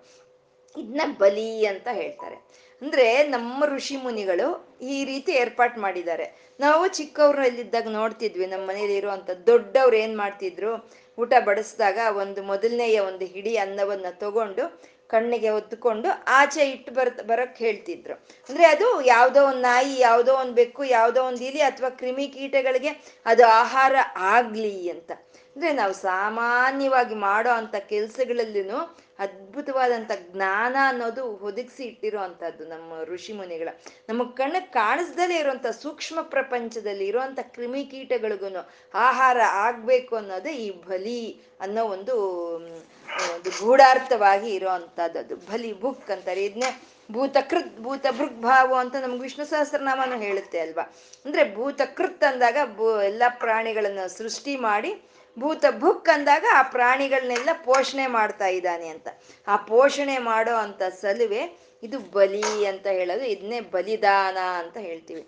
ಇದನ್ನ ಬಲಿ ಅಂತ ಹೇಳ್ತಾರೆ. ಅಂದ್ರೆ ನಮ್ಮ ಋಷಿ ಮುನಿಗಳು ಈ ರೀತಿ ಏರ್ಪಾಟ್ ಮಾಡಿದ್ದಾರೆ. ನಾವು ಚಿಕ್ಕವ್ರಲ್ಲಿದ್ದಾಗ ನೋಡ್ತಿದ್ವಿ, ನಮ್ಮ ಮನೇಲಿ ಇರುವಂತ ದೊಡ್ಡವ್ರು ಏನ್ ಮಾಡ್ತಿದ್ರು, ಊಟ ಬಡಿಸಿದಾಗ ಒಂದು ಮೊದಲನೆಯ ಒಂದು ಹಿಡಿ ಅನ್ನವನ್ನ ತಗೊಂಡು ಕಣ್ಣಿಗೆ ಒತ್ಕೊಂಡು ಆಚೆ ಇಟ್ಟು ಬರ್, ಬರಕ್ ಹೇಳ್ತಿದ್ರು. ಅಂದ್ರೆ ಅದು ಯಾವುದೋ ಒಂದು ನಾಯಿ, ಯಾವುದೋ ಒಂದು ಬೆಕ್ಕು, ಯಾವುದೋ ಒಂದು ಇಲಿ ಅಥವಾ ಕ್ರಿಮಿ ಕೀಟಗಳಿಗೆ ಅದು ಆಹಾರ ಆಗ್ಲಿ ಅಂತ. ಅಂದ್ರೆ ನಾವು ಸಾಮಾನ್ಯವಾಗಿ ಮಾಡೋ ಅಂತ ಕೆಲ್ಸಗಳಲ್ಲಿನೂ ಅದ್ಭುತವಾದಂಥ ಜ್ಞಾನ ಅನ್ನೋದು ಒದಗಿಸಿ ಇಟ್ಟಿರೋ ಅಂಥದ್ದು ನಮ್ಮ ಋಷಿ ಮುನಿಗಳ. ನಮ್ಮ ಕಣ್ಣಿಗೆ ಕಾಣಿಸ್ದಲೇ ಇರುವಂತ ಸೂಕ್ಷ್ಮ ಪ್ರಪಂಚದಲ್ಲಿ ಇರುವಂತ ಕ್ರಿಮಿ ಕೀಟಗಳಿಗೂ ಆಹಾರ ಆಗಬೇಕು ಅನ್ನೋದೇ ಈ ಬಲಿ ಅನ್ನೋ ಒಂದು ಒಂದು ಗೂಢಾರ್ಥವಾಗಿ ಇರೋವಂಥದ್ದು ಅದು. ಬಲಿ ಬುಕ್ ಅಂತಾರೆ. ಇದನ್ನೇ ಭೂತಕೃತ್ ಭೂತ ಭೃಗ್ ಭಾವ ಅಂತ ನಮ್ಗೆ ವಿಷ್ಣು ಸಹಸ್ರನಾಮನು ಹೇಳುತ್ತೆ ಅಲ್ವಾ? ಅಂದ್ರೆ ಭೂತಕೃತ್ ಅಂದಾಗ ಭೂ, ಎಲ್ಲ ಪ್ರಾಣಿಗಳನ್ನು ಸೃಷ್ಟಿ ಮಾಡಿ ಭೂತ ಭುಕ್ ಅಂದಾಗ ಆ ಪ್ರಾಣಿಗಳನ್ನೆಲ್ಲ ಪೋಷಣೆ ಮಾಡ್ತಾ ಇದ್ದಾನೆ ಅಂತ. ಆ ಪೋಷಣೆ ಮಾಡೋ ಅಂತ ಸಲುವೆ ಇದು ಬಲಿ ಅಂತ ಹೇಳೋದು, ಇದನ್ನೇ ಬಲಿದಾನ ಅಂತ ಹೇಳ್ತೀವಿ.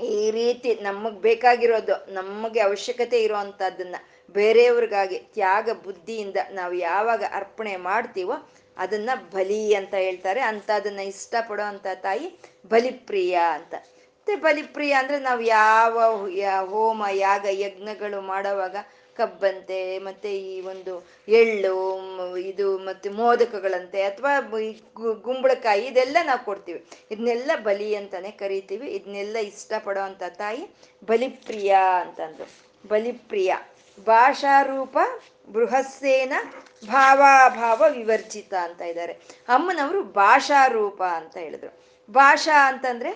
ಈ ರೀತಿ ನಮಗ್ ಬೇಕಾಗಿರೋದು, ನಮಗೆ ಅವಶ್ಯಕತೆ ಇರೋವಂಥದ್ದನ್ನ ಬೇರೆಯವ್ರಿಗಾಗಿ ತ್ಯಾಗ ಬುದ್ಧಿಯಿಂದ ನಾವು ಯಾವಾಗ ಅರ್ಪಣೆ ಮಾಡ್ತೀವೋ ಅದನ್ನ ಬಲಿ ಅಂತ ಹೇಳ್ತಾರೆ. ಅಂತ ಅದನ್ನ ಇಷ್ಟಪಡೋ ಅಂತ ತಾಯಿ ಬಲಿಪ್ರಿಯ ಅಂತ. ಮತ್ತೆ ಬಲಿಪ್ರಿಯ ಅಂದ್ರೆ ನಾವು ಯಾವ ಹೋಮ, ಯಾಗ, ಯಜ್ಞಗಳು ಮಾಡೋವಾಗ ಕಬ್ಬಂತೆ, ಮತ್ತೆ ಈ ಒಂದು ಎಳ್ಳು ಇದು ಮತ್ತೆ ಮೋದಕಗಳಂತೆ, ಅಥವಾ ಗುಂಬಳಕಾಯಿ, ಇದೆಲ್ಲ ನಾವು ಕೊಡ್ತೀವಿ. ಇದನ್ನೆಲ್ಲ ಬಲಿ ಅಂತಾನೆ ಕರಿತೀವಿ. ಇದನ್ನೆಲ್ಲ ಇಷ್ಟಪಡೋ ಅಂತ ತಾಯಿ ಬಲಿಪ್ರಿಯ ಅಂತಂದು ಬಲಿಪ್ರಿಯ. ಭಾಷಾರೂಪ ಬೃಹಸ್ಸೇನ ಭಾವಾಭಾವ ವಿವರ್ಜಿತ ಅಂತ ಇದ್ದಾರೆ. ಅಮ್ಮನವರು ಭಾಷಾರೂಪ ಅಂತ ಹೇಳಿದ್ರು. ಭಾಷಾ ಅಂತಂದ್ರೆ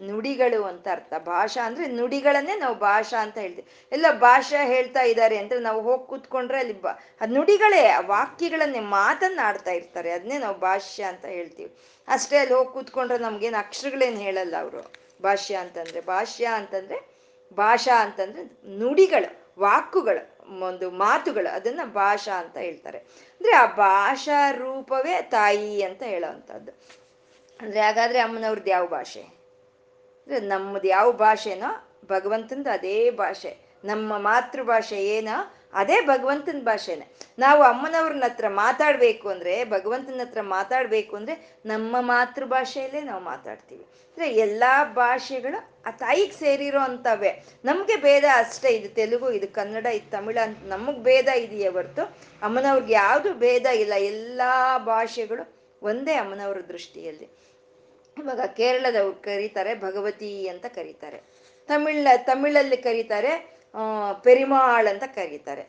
ನುಡಿಗಳು ಅಂತ ಅರ್ಥ. ಭಾಷಾ ಅಂದ್ರೆ ನುಡಿಗಳನ್ನೇ ನಾವು ಭಾಷಾ ಅಂತ ಹೇಳ್ತೀವಿ. ಎಲ್ಲ ಭಾಷಾ ಹೇಳ್ತಾ ಇದ್ದಾರೆ ಅಂದ್ರೆ ನಾವು ಹೋಗಿ ಕೂತ್ಕೊಂಡ್ರೆ ಅಲ್ಲಿ ಬಾ ನುಡಿಗಳೇ ವಾಕ್ಯಗಳನ್ನೇ ಮಾತನ್ನಾಡ್ತಾ ಇರ್ತಾರೆ. ಅದನ್ನೇ ನಾವು ಭಾಷ್ಯ ಅಂತ ಹೇಳ್ತೀವಿ. ಅಷ್ಟೇ ಅಲ್ಲಿ ಹೋಗಿ ಕೂತ್ಕೊಂಡ್ರೆ ನಮ್ಗೇನು ಅಕ್ಷರಗಳೇನು ಹೇಳಲ್ಲ ಅವರು. ಭಾಷ್ಯ ಅಂತಂದ್ರೆ ಭಾಷ್ಯ ಅಂತಂದ್ರೆ ಭಾಷಾ ಅಂತಂದ್ರೆ ನುಡಿಗಳು, ವಾಕುಗಳು, ಒಂದು ಮಾತುಗಳು, ಅದನ್ನ ಭಾಷಾ ಅಂತ ಹೇಳ್ತಾರೆ. ಅಂದ್ರೆ ಆ ಭಾಷಾ ರೂಪವೇ ತಾಯಿ ಅಂತ ಹೇಳೋವಂಥದ್ದು ಅಂದ್ರೆ ಹಾಗಾದ್ರೆ ಅಮ್ಮನವ್ರದ್ದು ಯಾವ ಭಾಷೆ? ನಮ್ಮದು ಯಾವ ಭಾಷೆನೋ ಭಗವಂತಂದು ಅದೇ ಭಾಷೆ. ನಮ್ಮ ಮಾತೃಭಾಷೆ ಏನೋ? ಅದೇ ಭಗವಂತನ ಭಾಷೆನೆ. ನಾವು ಅಮ್ಮನವ್ರನ್ನ ಹತ್ರ ಮಾತಾಡ್ಬೇಕು ಅಂದ್ರೆ, ಭಗವಂತನ ಹತ್ರ ಮಾತಾಡ್ಬೇಕು ಅಂದ್ರೆ ನಮ್ಮ ಮಾತೃಭಾಷೆಯಲ್ಲೇ ನಾವು ಮಾತಾಡ್ತೀವಿ. ಅಂದ್ರೆ ಎಲ್ಲಾ ಭಾಷೆಗಳು ಆ ತಾಯಿಗೆ ಸೇರಿರೋ ಅಂತವೇ ನಮ್ಗೆ ಭೇದ ಅಷ್ಟೇ ಇದು ತೆಲುಗು, ಇದು ಕನ್ನಡ, ಇದು ತಮಿಳ ಅಂತ ನಮಗ್ ಭೇದ ಇದೆಯೇ ಹೊರ್ತು ಅಮ್ಮನವ್ರಿಗೆ ಯಾವುದು ಭೇದ ಇಲ್ಲ. ಎಲ್ಲಾ ಭಾಷೆಗಳು ಒಂದೇ ಅಮ್ಮನವ್ರ ದೃಷ್ಟಿಯಲ್ಲಿ. ಇವಾಗ ಕೇರಳದವ್ರು ಕರೀತಾರೆ, ಭಗವತಿ ಅಂತ ಕರೀತಾರೆ. ತಮಿಳ ತಮಿಳಲ್ಲಿ ಕರೀತಾರೆ ಪೆರಿಮಾಳ್ ಅಂತ ಕರೀತಾರೆ.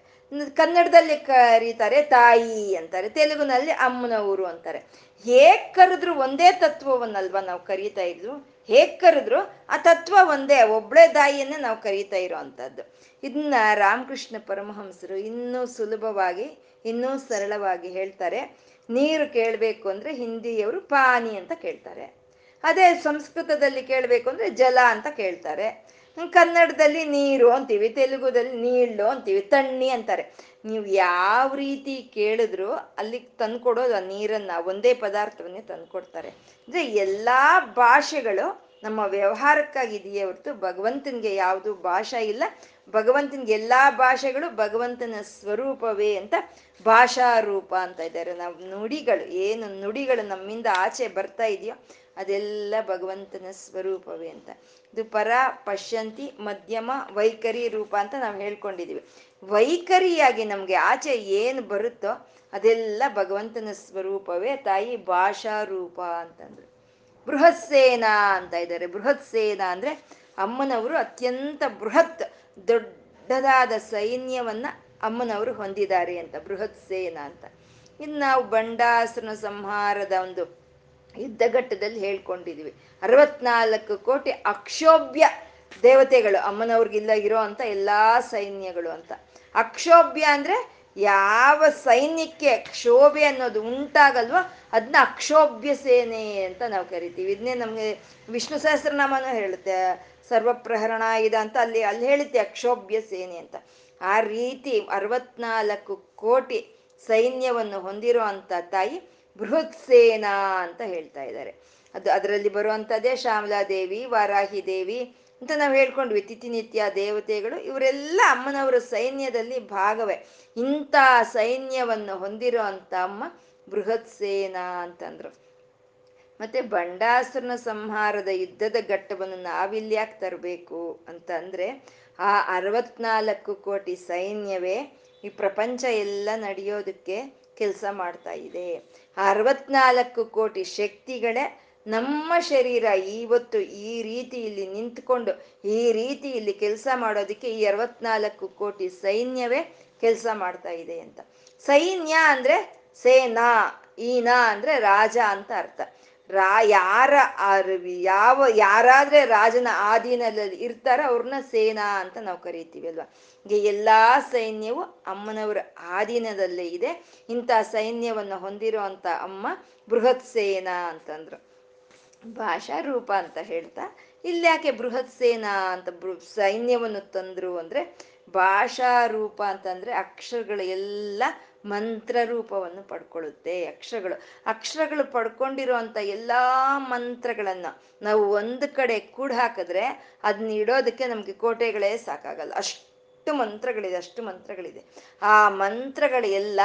ಕನ್ನಡದಲ್ಲಿ ಕರೀತಾರೆ, ತಾಯಿ ಅಂತಾರೆ, ತೆಲುಗುನಲ್ಲಿ ಅಮ್ಮನವರು ಅಂತಾರೆ. ಹೇಗ್ ಕರೆದ್ರು ಒಂದೇ ತತ್ವವನ್ನಲ್ವಾ ನಾವು ಕರೀತಾ ಇದ್ರು? ಹೇಗ್ ಕರೆದ್ರು? ಆ ತತ್ವ ಒಂದೇ, ಒಬ್ಳೆ ತಾಯಿಯನ್ನೇ ನಾವು ಕರೀತಾ ಇರೋ ಅಂಥದ್ದು ಇದನ್ನ ರಾಮಕೃಷ್ಣ ಪರಮಹಂಸರು ಇನ್ನೂ ಸುಲಭವಾಗಿ, ಇನ್ನೂ ಸರಳವಾಗಿ ಹೇಳ್ತಾರೆ. ನೀರು ಕೇಳಬೇಕು ಅಂದ್ರೆ ಹಿಂದಿಯವರು ಪಾನಿ ಅಂತ ಕೇಳ್ತಾರೆ. ಅದೇ ಸಂಸ್ಕೃತದಲ್ಲಿ ಕೇಳಬೇಕು ಅಂದ್ರೆ ಜಲ ಅಂತ ಕೇಳ್ತಾರೆ. ಕನ್ನಡದಲ್ಲಿ ನೀರು ಅಂತೀವಿ, ತೆಲುಗುದಲ್ಲಿ ನೀಳು ಅಂತೀವಿ, ತಣ್ಣಿ ಅಂತಾರೆ. ನೀವು ಯಾವ ರೀತಿ ಕೇಳಿದ್ರು ಅಲ್ಲಿ ತಂದ್ಕೊಡೋದು ಆ ನೀರನ್ನ ಒಂದೇ ಪದಾರ್ಥವನ್ನೇ ತಂದ್ಕೊಡ್ತಾರೆ. ಅಂದ್ರೆ ಎಲ್ಲಾ ಭಾಷೆಗಳು ನಮ್ಮ ವ್ಯವಹಾರಕ್ಕಾಗಿದೆಯೇ ಹೊರತು ಭಗವಂತನಿಗೆ ಯಾವುದು ಭಾಷಾ ಇಲ್ಲ. ಭಗವಂತನಿಗೆ ಎಲ್ಲಾ ಭಾಷೆಗಳು ಭಗವಂತನ ಸ್ವರೂಪವೇ ಅಂತ ಭಾಷಾ ರೂಪ ಅಂತ ಇದ್ದಾರೆ. ನಾವು ನುಡಿಗಳು, ಏನು ನುಡಿಗಳು ನಮ್ಮಿಂದ ಆಚೆ ಬರ್ತಾ ಇದೆಯೋ ಅದೆಲ್ಲ ಭಗವಂತನ ಸ್ವರೂಪವೇ ಅಂತ. ಇದು ಪರ ಪಶ್ಯಂತಿ ಮಧ್ಯಮ ವೈಖರಿ ರೂಪ ಅಂತ ನಾವು ಹೇಳ್ಕೊಂಡಿದೀವಿ ವೈಖರಿಯಾಗಿ ನಮ್ಗೆ ಆಚೆ ಏನು ಬರುತ್ತೋ ಅದೆಲ್ಲ ಭಗವಂತನ ಸ್ವರೂಪವೇ. ತಾಯಿ ಭಾಷಾ ರೂಪ ಅಂತಂದ್ರು. ಬೃಹತ್ಸೇನಾ ಅಂತ ಇದ್ದಾರೆ. ಬೃಹತ್ಸೇನ ಅಂದ್ರೆ ಅಮ್ಮನವರು ಅತ್ಯಂತ ಬೃಹತ್ ದೊಡ್ಡದಾದ ಸೈನ್ಯವನ್ನ ಅಮ್ಮನವರು ಹೊಂದಿದ್ದಾರೆ ಅಂತ. ಬೃಹತ್ ಸೇನಾ ಅಂತ. ಇನ್ನು ನಾವು ಬಂಡಾಸುರನ ಸಂಹಾರದ ಒಂದು ಯುದ್ಧಘಟ್ಟದಲ್ಲಿ ಹೇಳ್ಕೊಂಡಿದೀವಿ. ಅರವತ್ನಾಲ್ಕು ಕೋಟಿ ಅಕ್ಷೋಭ್ಯ ದೇವತೆಗಳು ಅಮ್ಮನವ್ರಿಗಿಲ್ಲ ಇರೋ ಅಂತ ಎಲ್ಲಾ ಸೈನ್ಯಗಳು ಅಂತ. ಅಕ್ಷೋಭ್ಯ ಅಂದ್ರೆ ಯಾವ ಸೈನ್ಯಕ್ಕೆ ಕ್ಷೋಭೆ ಅನ್ನೋದು ಉಂಟಾಗಲ್ವೋ ಅದನ್ನ ಅಕ್ಷೋಭ್ಯ ಸೇನೆ ಅಂತ ನಾವು ಕರಿತೀವಿ. ಇದನ್ನೇ ನಮ್ಗೆ ವಿಷ್ಣು ಸಹಸ್ರನಾಮನೂ ಹೇಳುತ್ತೆ. ಸರ್ವಪ್ರಹರಣ ಇದ ಅಂತ ಅಲ್ಲಿ ಅಲ್ಲಿ ಹೇಳುತ್ತೆ ಅಕ್ಷೋಭ್ಯ ಸೇನೆ ಅಂತ. ಆ ರೀತಿ ಅರವತ್ನಾಲ್ಕು ಕೋಟಿ ಸೈನ್ಯವನ್ನು ಹೊಂದಿರೋ ಅಂತ ತಾಯಿ ಬೃಹತ್ ಸೇನಾ ಅಂತ ಹೇಳ್ತಾ ಇದ್ದಾರೆ. ಅದು ಅದರಲ್ಲಿ ಬರುವಂಥದ್ದೇ ಶ್ಯಾಮಲಾದೇವಿ ವಾರಾಹಿ ದೇವಿ ಅಂತ ನಾವು ಹೇಳ್ಕೊಂಡ್ವಿ. ತಿಥಿನಿತ್ಯ, ದೇವತೆಗಳು ಇವರೆಲ್ಲ ಅಮ್ಮನವರ ಸೈನ್ಯದಲ್ಲಿ ಭಾಗವೇ. ಇಂಥ ಸೈನ್ಯವನ್ನು ಹೊಂದಿರೋ ಅಂತ ಅಮ್ಮ ಬೃಹತ್ ಸೇನಾ ಅಂತಂದ್ರು. ಮತ್ತೆ ಬಂಡಾಸುರನ ಸಂಹಾರದ ಯುದ್ಧದ ಘಟ್ಟವನ್ನು ನಾವಿಲ್ಯಾಕೆ ತರಬೇಕು ಅಂತ ಅಂದ್ರೆ ಆ ಅರವತ್ನಾಲ್ಕು ಕೋಟಿ ಸೈನ್ಯವೇ ಈ ಪ್ರಪಂಚ ಎಲ್ಲ ನಡೆಯೋದಕ್ಕೆ ಕೆಲಸ ಮಾಡ್ತಾ ಇದೆ. ಅರವತ್ನಾಲ್ಕು ಕೋಟಿ ಶಕ್ತಿಗಳೇ ನಮ್ಮ ಶರೀರ ಇವತ್ತು ಈ ರೀತಿ ಇಲ್ಲಿ ನಿಂತ್ಕೊಂಡು, ಈ ರೀತಿ ಇಲ್ಲಿ ಕೆಲಸ ಮಾಡೋದಕ್ಕೆ ಈ ಅರವತ್ನಾಲ್ಕು ಕೋಟಿ ಸೈನ್ಯವೇ ಕೆಲಸ ಮಾಡ್ತಾ ಇದೆ ಅಂತ. ಸೈನ್ಯ ಅಂದ್ರೆ ಸೇನಾ, ಈನಾ ಅಂದ್ರೆ ರಾಜ ಅಂತ ಅರ್ಥ. ರಾ, ಯಾರ ಯಾವ, ಯಾರಾದ್ರೆ ರಾಜನ ಆಧೀನದಲ್ಲಿ ಇರ್ತಾರ ಅವ್ರನ್ನ ಸೇನಾ ಅಂತ ನಾವು ಕರಿತೀವಿ ಅಲ್ವಾ? ಹೀಗೆ ಎಲ್ಲಾ ಸೈನ್ಯವು ಅಮ್ಮನವರ ಆಧೀನದಲ್ಲೇ ಇದೆ. ಇಂಥ ಸೈನ್ಯವನ್ನು ಹೊಂದಿರುವಂತ ಅಮ್ಮ ಬೃಹತ್ ಸೇನಾ ಅಂತಂದ್ರು. ಭಾಷಾ ರೂಪ ಅಂತ ಹೇಳ್ತಾ ಇಲ್ಯಾಕೆ ಬೃಹತ್ ಸೇನಾ ಅಂತ ಸೈನ್ಯವನ್ನು ತಂದ್ರು ಅಂದ್ರೆ ಭಾಷಾ ರೂಪ ಅಂತಂದ್ರೆ ಅಕ್ಷರಗಳು ಎಲ್ಲ ಮಂತ್ರ ರೂಪವನ್ನು ಪಡ್ಕೊಳ್ಳುತ್ತೆ, ಅಕ್ಷರಗಳು. ಅಕ್ಷರಗಳು ಪಡ್ಕೊಂಡಿರುವಂತ ಎಲ್ಲಾ ಮಂತ್ರಗಳನ್ನ ನಾವು ಒಂದು ಕಡೆ ಕೂಡ ಹಾಕಿದ್ರೆ ಅದನ್ನ ಇಡೋದಕ್ಕೆ ನಮ್ಗೆ ಕೋಟೆಗಳೇ ಸಾಕಾಗಲ್ಲ. ಅಷ್ಟು ಮಂತ್ರಗಳಿದೆ ಅಷ್ಟು ಮಂತ್ರಗಳಿದೆ. ಆ ಮಂತ್ರಗಳೆಲ್ಲ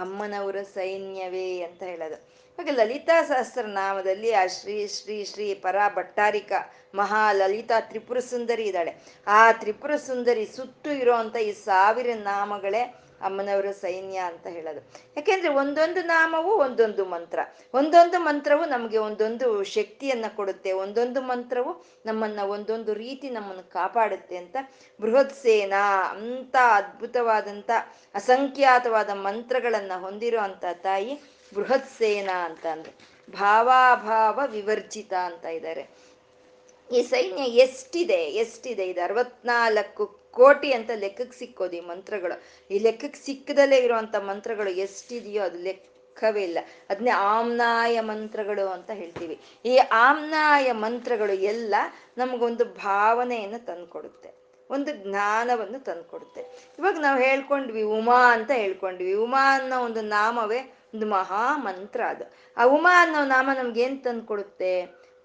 ಅಮ್ಮನವರ ಸೈನ್ಯವೇ ಅಂತ ಹೇಳೋದು. ಹಾಗೆ ಲಲಿತಾ ಸಹಸ್ರನಾಮದಲ್ಲಿ ಆ ಶ್ರೀ ಶ್ರೀ ಶ್ರೀ ಪರ ಭಟ್ಟಾರಿಕ ಮಹಾ ಲಲಿತಾ ತ್ರಿಪುರ ಸುಂದರಿ ಇದ್ದಾಳೆ. ಆ ತ್ರಿಪುರ ಸುಂದರಿ ಸುತ್ತು ಇರೋಂಥ ಈ ಸಾವಿರ ನಾಮಗಳೇ ಅಮ್ಮನವರ ಸೈನ್ಯ ಅಂತ ಹೇಳೋದು. ಯಾಕೆಂದ್ರೆ ಒಂದೊಂದು ನಾಮವು ಒಂದೊಂದು ಮಂತ್ರ. ಒಂದೊಂದು ಮಂತ್ರವು ನಮಗೆ ಒಂದೊಂದು ಶಕ್ತಿಯನ್ನ ಕೊಡುತ್ತೆ. ಒಂದೊಂದು ಮಂತ್ರವು ನಮ್ಮನ್ನ ಒಂದೊಂದು ರೀತಿ ನಮ್ಮನ್ನು ಕಾಪಾಡುತ್ತೆ ಅಂತ ಬೃಹತ್ ಸೇನಾ ಅಂತ ಅದ್ಭುತವಾದಂಥ ಅಸಂಖ್ಯಾತವಾದ ಮಂತ್ರಗಳನ್ನ ಹೊಂದಿರೋ ತಾಯಿ ಬೃಹತ್ ಸೇನಾ ಅಂತ ಅಂದ್ರೆ ಭಾವಾಭಾವ ವಿವರ್ಜಿತ ಅಂತ ಇದ್ದಾರೆ. ಈ ಸೈನ್ಯ ಎಷ್ಟಿದೆ? ಎಷ್ಟಿದೆ? ಇದು ಅರವತ್ನಾಲ್ಕು ಕೋಟಿ ಅಂತ ಲೆಕ್ಕಕ್ಕೆ ಸಿಕ್ಕೋದು ಈ ಮಂತ್ರಗಳು. ಈ ಲೆಕ್ಕಕ್ಕೆ ಸಿಕ್ಕದಲ್ಲೇ ಇರುವಂತ ಮಂತ್ರಗಳು ಎಷ್ಟಿದೆಯೋ ಅದು ಲೆಕ್ಕವೇ ಇಲ್ಲ. ಅದನ್ನೇ ಆಮ್ನಾಯ ಮಂತ್ರಗಳು ಅಂತ ಹೇಳ್ತೀವಿ. ಈ ಆಮ್ನಾಯ ಮಂತ್ರಗಳು ಎಲ್ಲ ನಮಗೊಂದು ಭಾವನೆಯನ್ನು ತಂದುಕೊಡುತ್ತೆ. ಒಂದು ಜ್ಞಾನವನ್ನು ತಂದುಕೊಡುತ್ತೆ. ಇವಾಗ ನಾವು ಹೇಳ್ಕೊಂಡ್ವಿ ಉಮಾ ಅಂತ ಹೇಳ್ಕೊಂಡ್ವಿ. ಉಮಾ ಅನ್ನೋ ಒಂದು ನಾಮವೇ ಒಂದು ಮಹಾ ಮಂತ್ರ ಅದು. ಆ ಉಮಾ ಅನ್ನೋ ನಾಮ ನಮ್ಗೆ ಏನ್ ತಂದ್ಕೊಡುತ್ತೆ?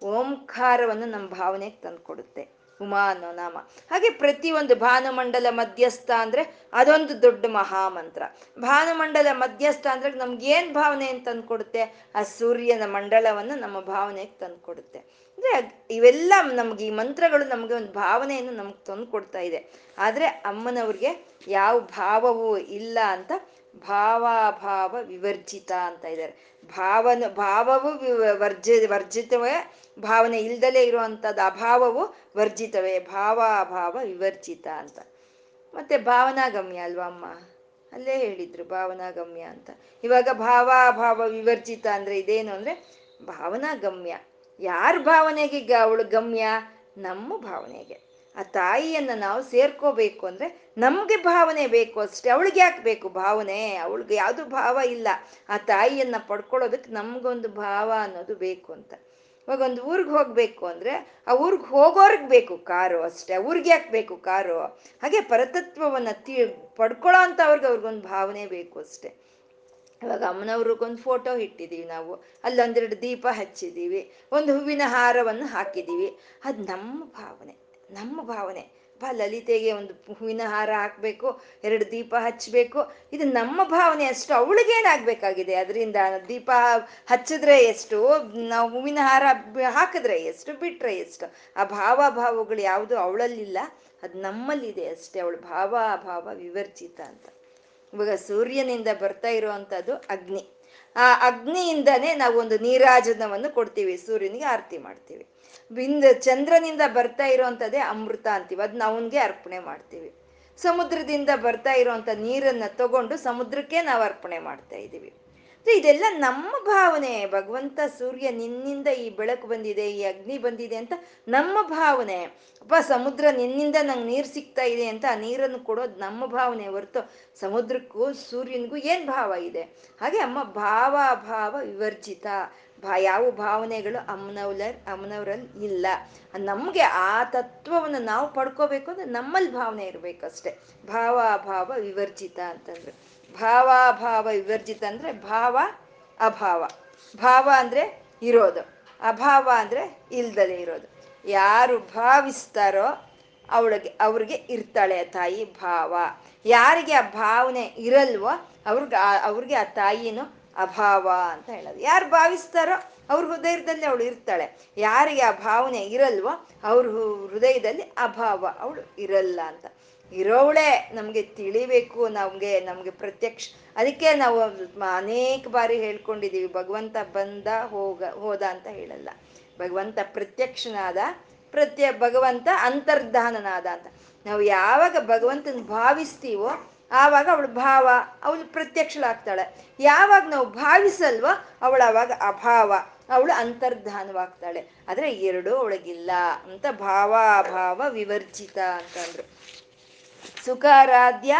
ಓಂಕಾರವನ್ನು ನಮ್ಮ ಭಾವನೆಗೆ ತಂದ್ಕೊಡುತ್ತೆ. ಉಮಾ ಅನ್ನೋ ನಾಮ. ಹಾಗೆ ಪ್ರತಿಯೊಂದು ಭಾನುಮಂಡಲ ಮಧ್ಯಸ್ಥ ಅಂದ್ರೆ ಅದೊಂದು ದೊಡ್ಡ ಮಹಾಮಂತ್ರ. ಭಾನುಮಂಡಲ ಮಧ್ಯಸ್ಥ ಅಂದ್ರೆ ನಮ್ಗೆ ಏನ್ ಭಾವನೆ ತಂದ್ಕೊಡುತ್ತೆ ಆ ಸೂರ್ಯನ ಮಂಡಲವನ್ನು ನಮ್ಮ ಭಾವನೆಗೆ ತಂದ್ಕೊಡುತ್ತೆ. ಅಂದ್ರೆ ಇವೆಲ್ಲ ನಮ್ಗೆ ಈ ಮಂತ್ರಗಳು ನಮ್ಗೆ ಒಂದು ಭಾವನೆಯನ್ನು ನಮ್ಗೆ ತಂದು ಕೊಡ್ತಾ ಇದೆ. ಆದ್ರೆ ಅಮ್ಮನವ್ರಿಗೆ ಯಾವ ಭಾವವೂ ಇಲ್ಲ ಅಂತ ಭಾವಾಭಾವ ವಿವರ್ಜಿತ ಅಂತ ಇದ್ದಾರೆ. ಭಾವನ, ಭಾವವು ವರ್ಜಿ, ವರ್ಜಿತವೇ, ಭಾವನೆ ಇಲ್ದಲೇ ಇರುವಂಥದ್ದು ಅಭಾವವು ವರ್ಜಿತವೇ ಭಾವಾಭಾವ ವಿವರ್ಜಿತ ಅಂತ. ಮತ್ತೆ ಭಾವನಾಗಮ್ಯ ಅಲ್ವಾ ಅಮ್ಮ? ಅಲ್ಲೇ ಹೇಳಿದ್ರು, ಭಾವನಾಗಮ್ಯ ಅಂತ. ಇವಾಗ ಭಾವಾಭಾವ ವಿವರ್ಜಿತ ಅಂದ್ರೆ ಇದೇನು ಅಂದ್ರೆ ಭಾವನಾಗಮ್ಯ. ಯಾರ ಭಾವನೆಗೆ ಅವಳು ಗಮ್ಯ? ನಮ್ಮ ಭಾವನೆಗೆ. ಆ ತಾಯಿಯನ್ನ ನಾವು ಸೇರ್ಕೋಬೇಕು ಅಂದ್ರೆ ನಮಗೆ ಭಾವನೆ ಬೇಕು ಅಷ್ಟೇ, ಅವಳಿಗೆ ಯಾಕೆ ಬೇಕು ಭಾವನೆ? ಅವಳಿಗೆ ಯಾವುದು ಭಾವ ಇಲ್ಲ. ಆ ತಾಯಿಯನ್ನ ಪಡ್ಕೊಳ್ಳೋದಕ್ಕೆ ನಮ್ಗೊಂದು ಭಾವ ಅನ್ನೋದು ಬೇಕು ಅಂತ. ಇವಾಗ ಒಂದು ಊರಿಗೆ ಹೋಗಬೇಕು ಅಂದ್ರೆ ಆ ಊರಿಗೆ ಹೋಗೋರ್ಗ್ ಬೇಕು ಕಾರು ಅಷ್ಟೇ ಊರಿಗೆ ಯಾಕೆ ಬೇಕು ಕಾರು? ಹಾಗೆ ಪರತತ್ವವನ್ನ ತಿ, ಪಡ್ಕೊಳ್ಳೋ ಅಂತ ಅವ್ರಿಗೆ ಅವ್ರಿಗೊಂದು ಭಾವನೆ ಬೇಕು ಅಷ್ಟೇ. ಇವಾಗ ಅಮ್ಮನವ್ರಿಗೊಂದು ಫೋಟೋ ಇಟ್ಟಿದ್ದೀವಿ ನಾವು. ಅಲ್ಲೊಂದೆರಡು ದೀಪ ಹಚ್ಚಿದ್ದೀವಿ ಒಂದು ಹೂವಿನ ಹಾರವನ್ನು ಹಾಕಿದ್ದೀವಿ ಅದು ನಮ್ಮ ಭಾವನೆ. ನಮ್ಮ ಭಾವನೆ. ಬಾ, ಲಲಿತೆಗೆ ಒಂದು ಹೂವಿನ ಹಾರ ಹಾಕಬೇಕು, ಎರಡು ದೀಪ ಹಚ್ಚಬೇಕು ಇದು ನಮ್ಮ ಭಾವನೆ ಅಷ್ಟು ಅವಳಿಗೇನಾಗಬೇಕಾಗಿದೆ ಅದರಿಂದ ದೀಪ ಹಚ್ಚಿದ್ರೆ ಎಷ್ಟು? ನಾವು ಹೂವಿನ ಹಾರ ಹಾಕಿದ್ರೆ ಎಷ್ಟು? ಬಿಟ್ಟರೆ ಎಷ್ಟು? ಆ ಭಾವ ಭಾವಗಳು ಯಾವುದು ಅವಳಲ್ಲಿಲ್ಲ. ಅದು ನಮ್ಮಲ್ಲಿದೆ ಅಷ್ಟೇ. ಅವಳು ಭಾವ ಭಾವ ವಿವರ್ಜಿತ ಅಂತ. ಇವಾಗ ಸೂರ್ಯನಿಂದ ಬರ್ತಾ ಇರುವಂಥದ್ದು ಅಗ್ನಿ. ಆ ಅಗ್ನಿಯಿಂದನೇ ನಾವು ಒಂದು ನೀರಾಜನವನ್ನು ಕೊಡ್ತೀವಿ. ಸೂರ್ಯನಿಗೆ ಆರತಿ ಮಾಡ್ತೀವಿ. ಬಿಂದ ಚಂದ್ರನಿಂದ ಬರ್ತಾ ಇರೋವಂಥದ್ದೇ ಅಮೃತ ಅಂತೀವಿ. ಅದನ್ನ ಅವನಿಗೆ ಅರ್ಪಣೆ ಮಾಡ್ತೀವಿ. ಸಮುದ್ರದಿಂದ ಬರ್ತಾ ಇರೋವಂಥ ನೀರನ್ನ ತಗೊಂಡು ಸಮುದ್ರಕ್ಕೆ ನಾವು ಅರ್ಪಣೆ ಮಾಡ್ತಾ ಇದ್ದೀವಿ. ಇದೆಲ್ಲ ನಮ್ಮ ಭಾವನೆ. ಭಗವಂತ ಸೂರ್ಯ ನಿನ್ನಿಂದ ಈ ಬೆಳಕು ಬಂದಿದೆ, ಈ ಅಗ್ನಿ ಬಂದಿದೆ ಅಂತ ನಮ್ಮ ಭಾವನೆ. ಅಪ್ಪ, ಸಮುದ್ರ ನಿನ್ನಿಂದ ನಂಗೆ ನೀರು ಸಿಗ್ತಾ ಇದೆ ಅಂತ ಆ ನೀರನ್ನು ಕೊಡೋದು ನಮ್ಮ ಭಾವನೆ ಹೊರತು ಸಮುದ್ರಕ್ಕೂ ಸೂರ್ಯನಿಗೂ ಏನು ಭಾವ ಇದೆ? ಹಾಗೆ ಅಮ್ಮ ಭಾವ ಭಾವ ವಿವರ್ಜಿತ. ಯಾವ ಭಾವನೆಗಳು ಅಮ್ಮನವ್ರ ಅಮ್ಮನವ್ರಲ್ಲಿ ಇಲ್ಲ. ನಮ್ಗೆ ಆ ತತ್ವವನ್ನು ನಾವು ಪಡ್ಕೋಬೇಕು ಅಂದ್ರೆ ನಮ್ಮಲ್ಲಿ ಭಾವನೆ ಇರ್ಬೇಕಷ್ಟೆ. ಭಾವ ಭಾವ ವಿವರ್ಜಿತ ಅಂತಂದ್ರೆ. ಭಾವಾಭಾವ ವಿವರ್ಜಿತ ಅಂದ್ರೆ ಭಾವ, ಅಭಾವ. ಭಾವ ಅಂದ್ರೆ ಇರೋದು. ಅಭಾವ ಅಂದ್ರೆ ಇಲ್ದಲೆ ಇರೋದು. ಯಾರು ಭಾವಿಸ್ತಾರೋ ಅವಳಿಗೆ ಅವ್ರಿಗೆ ಇರ್ತಾಳೆ ಆ ತಾಯಿ ಭಾವ. ಯಾರಿಗೆ ಆ ಭಾವನೆ ಇರಲ್ವೋ ಅವ್ರಿಗೆ ಅವ್ರಿಗೆ ಆ ತಾಯಿನೂ ಅಭಾವ ಅಂತ ಹೇಳೋದು. ಯಾರು ಭಾವಿಸ್ತಾರೋ ಅವ್ರ ಹೃದಯದಲ್ಲಿ ಅವಳು ಇರ್ತಾಳೆ. ಯಾರಿಗೆ ಆ ಭಾವನೆ ಇರಲ್ವೋ ಅವ್ರ ಹೃದಯದಲ್ಲಿ ಅಭಾವ ಅವಳು ಇರಲ್ಲ ಅಂತ. ಇರೋವಳೆ ನಮಗೆ ತಿಳಿಬೇಕು, ನಮಗೆ ನಮಗೆ ಪ್ರತ್ಯಕ್ಷ, ಅದಕ್ಕೆ ನಾವು ಅನೇಕ ಬಾರಿ ಹೇಳ್ಕೊಂಡಿದೀವಿ, ಭಗವಂತ ಬಂದ ಹೋಗ, ಹೋದ ಅಂತ ಹೇಳಲ್ಲ. ಭಗವಂತ ಪ್ರತ್ಯಕ್ಷನಾದ, ಪ್ರತ್ಯ, ಭಗವಂತ ಅಂತರ್ಧಾನನಾದ ಅಂತ. ನಾವು ಯಾವಾಗ ಭಗವಂತನ ಭಾವಿಸ್ತೀವೋ ಆವಾಗ ಅವಳು ಭಾವ, ಅವಳು ಪ್ರತ್ಯಕ್ಷಳಾಗ್ತಾಳೆ. ಯಾವಾಗ ನಾವು ಭಾವಿಸಲ್ವೋ ಅವಳು ಆವಾಗ ಅಭಾವ, ಅವಳು ಅಂತರ್ಧಾನವಾಗ್ತಾಳೆ. ಆದರೆ ಎರಡೂ ಅವಳಿಗಿಲ್ಲ ಅಂತ ಭಾವ, ಅಭಾವ ವಿವರ್ಜಿತ ಅಂತಂದ್ರು ಸುಖಾರಾಧ್ಯ,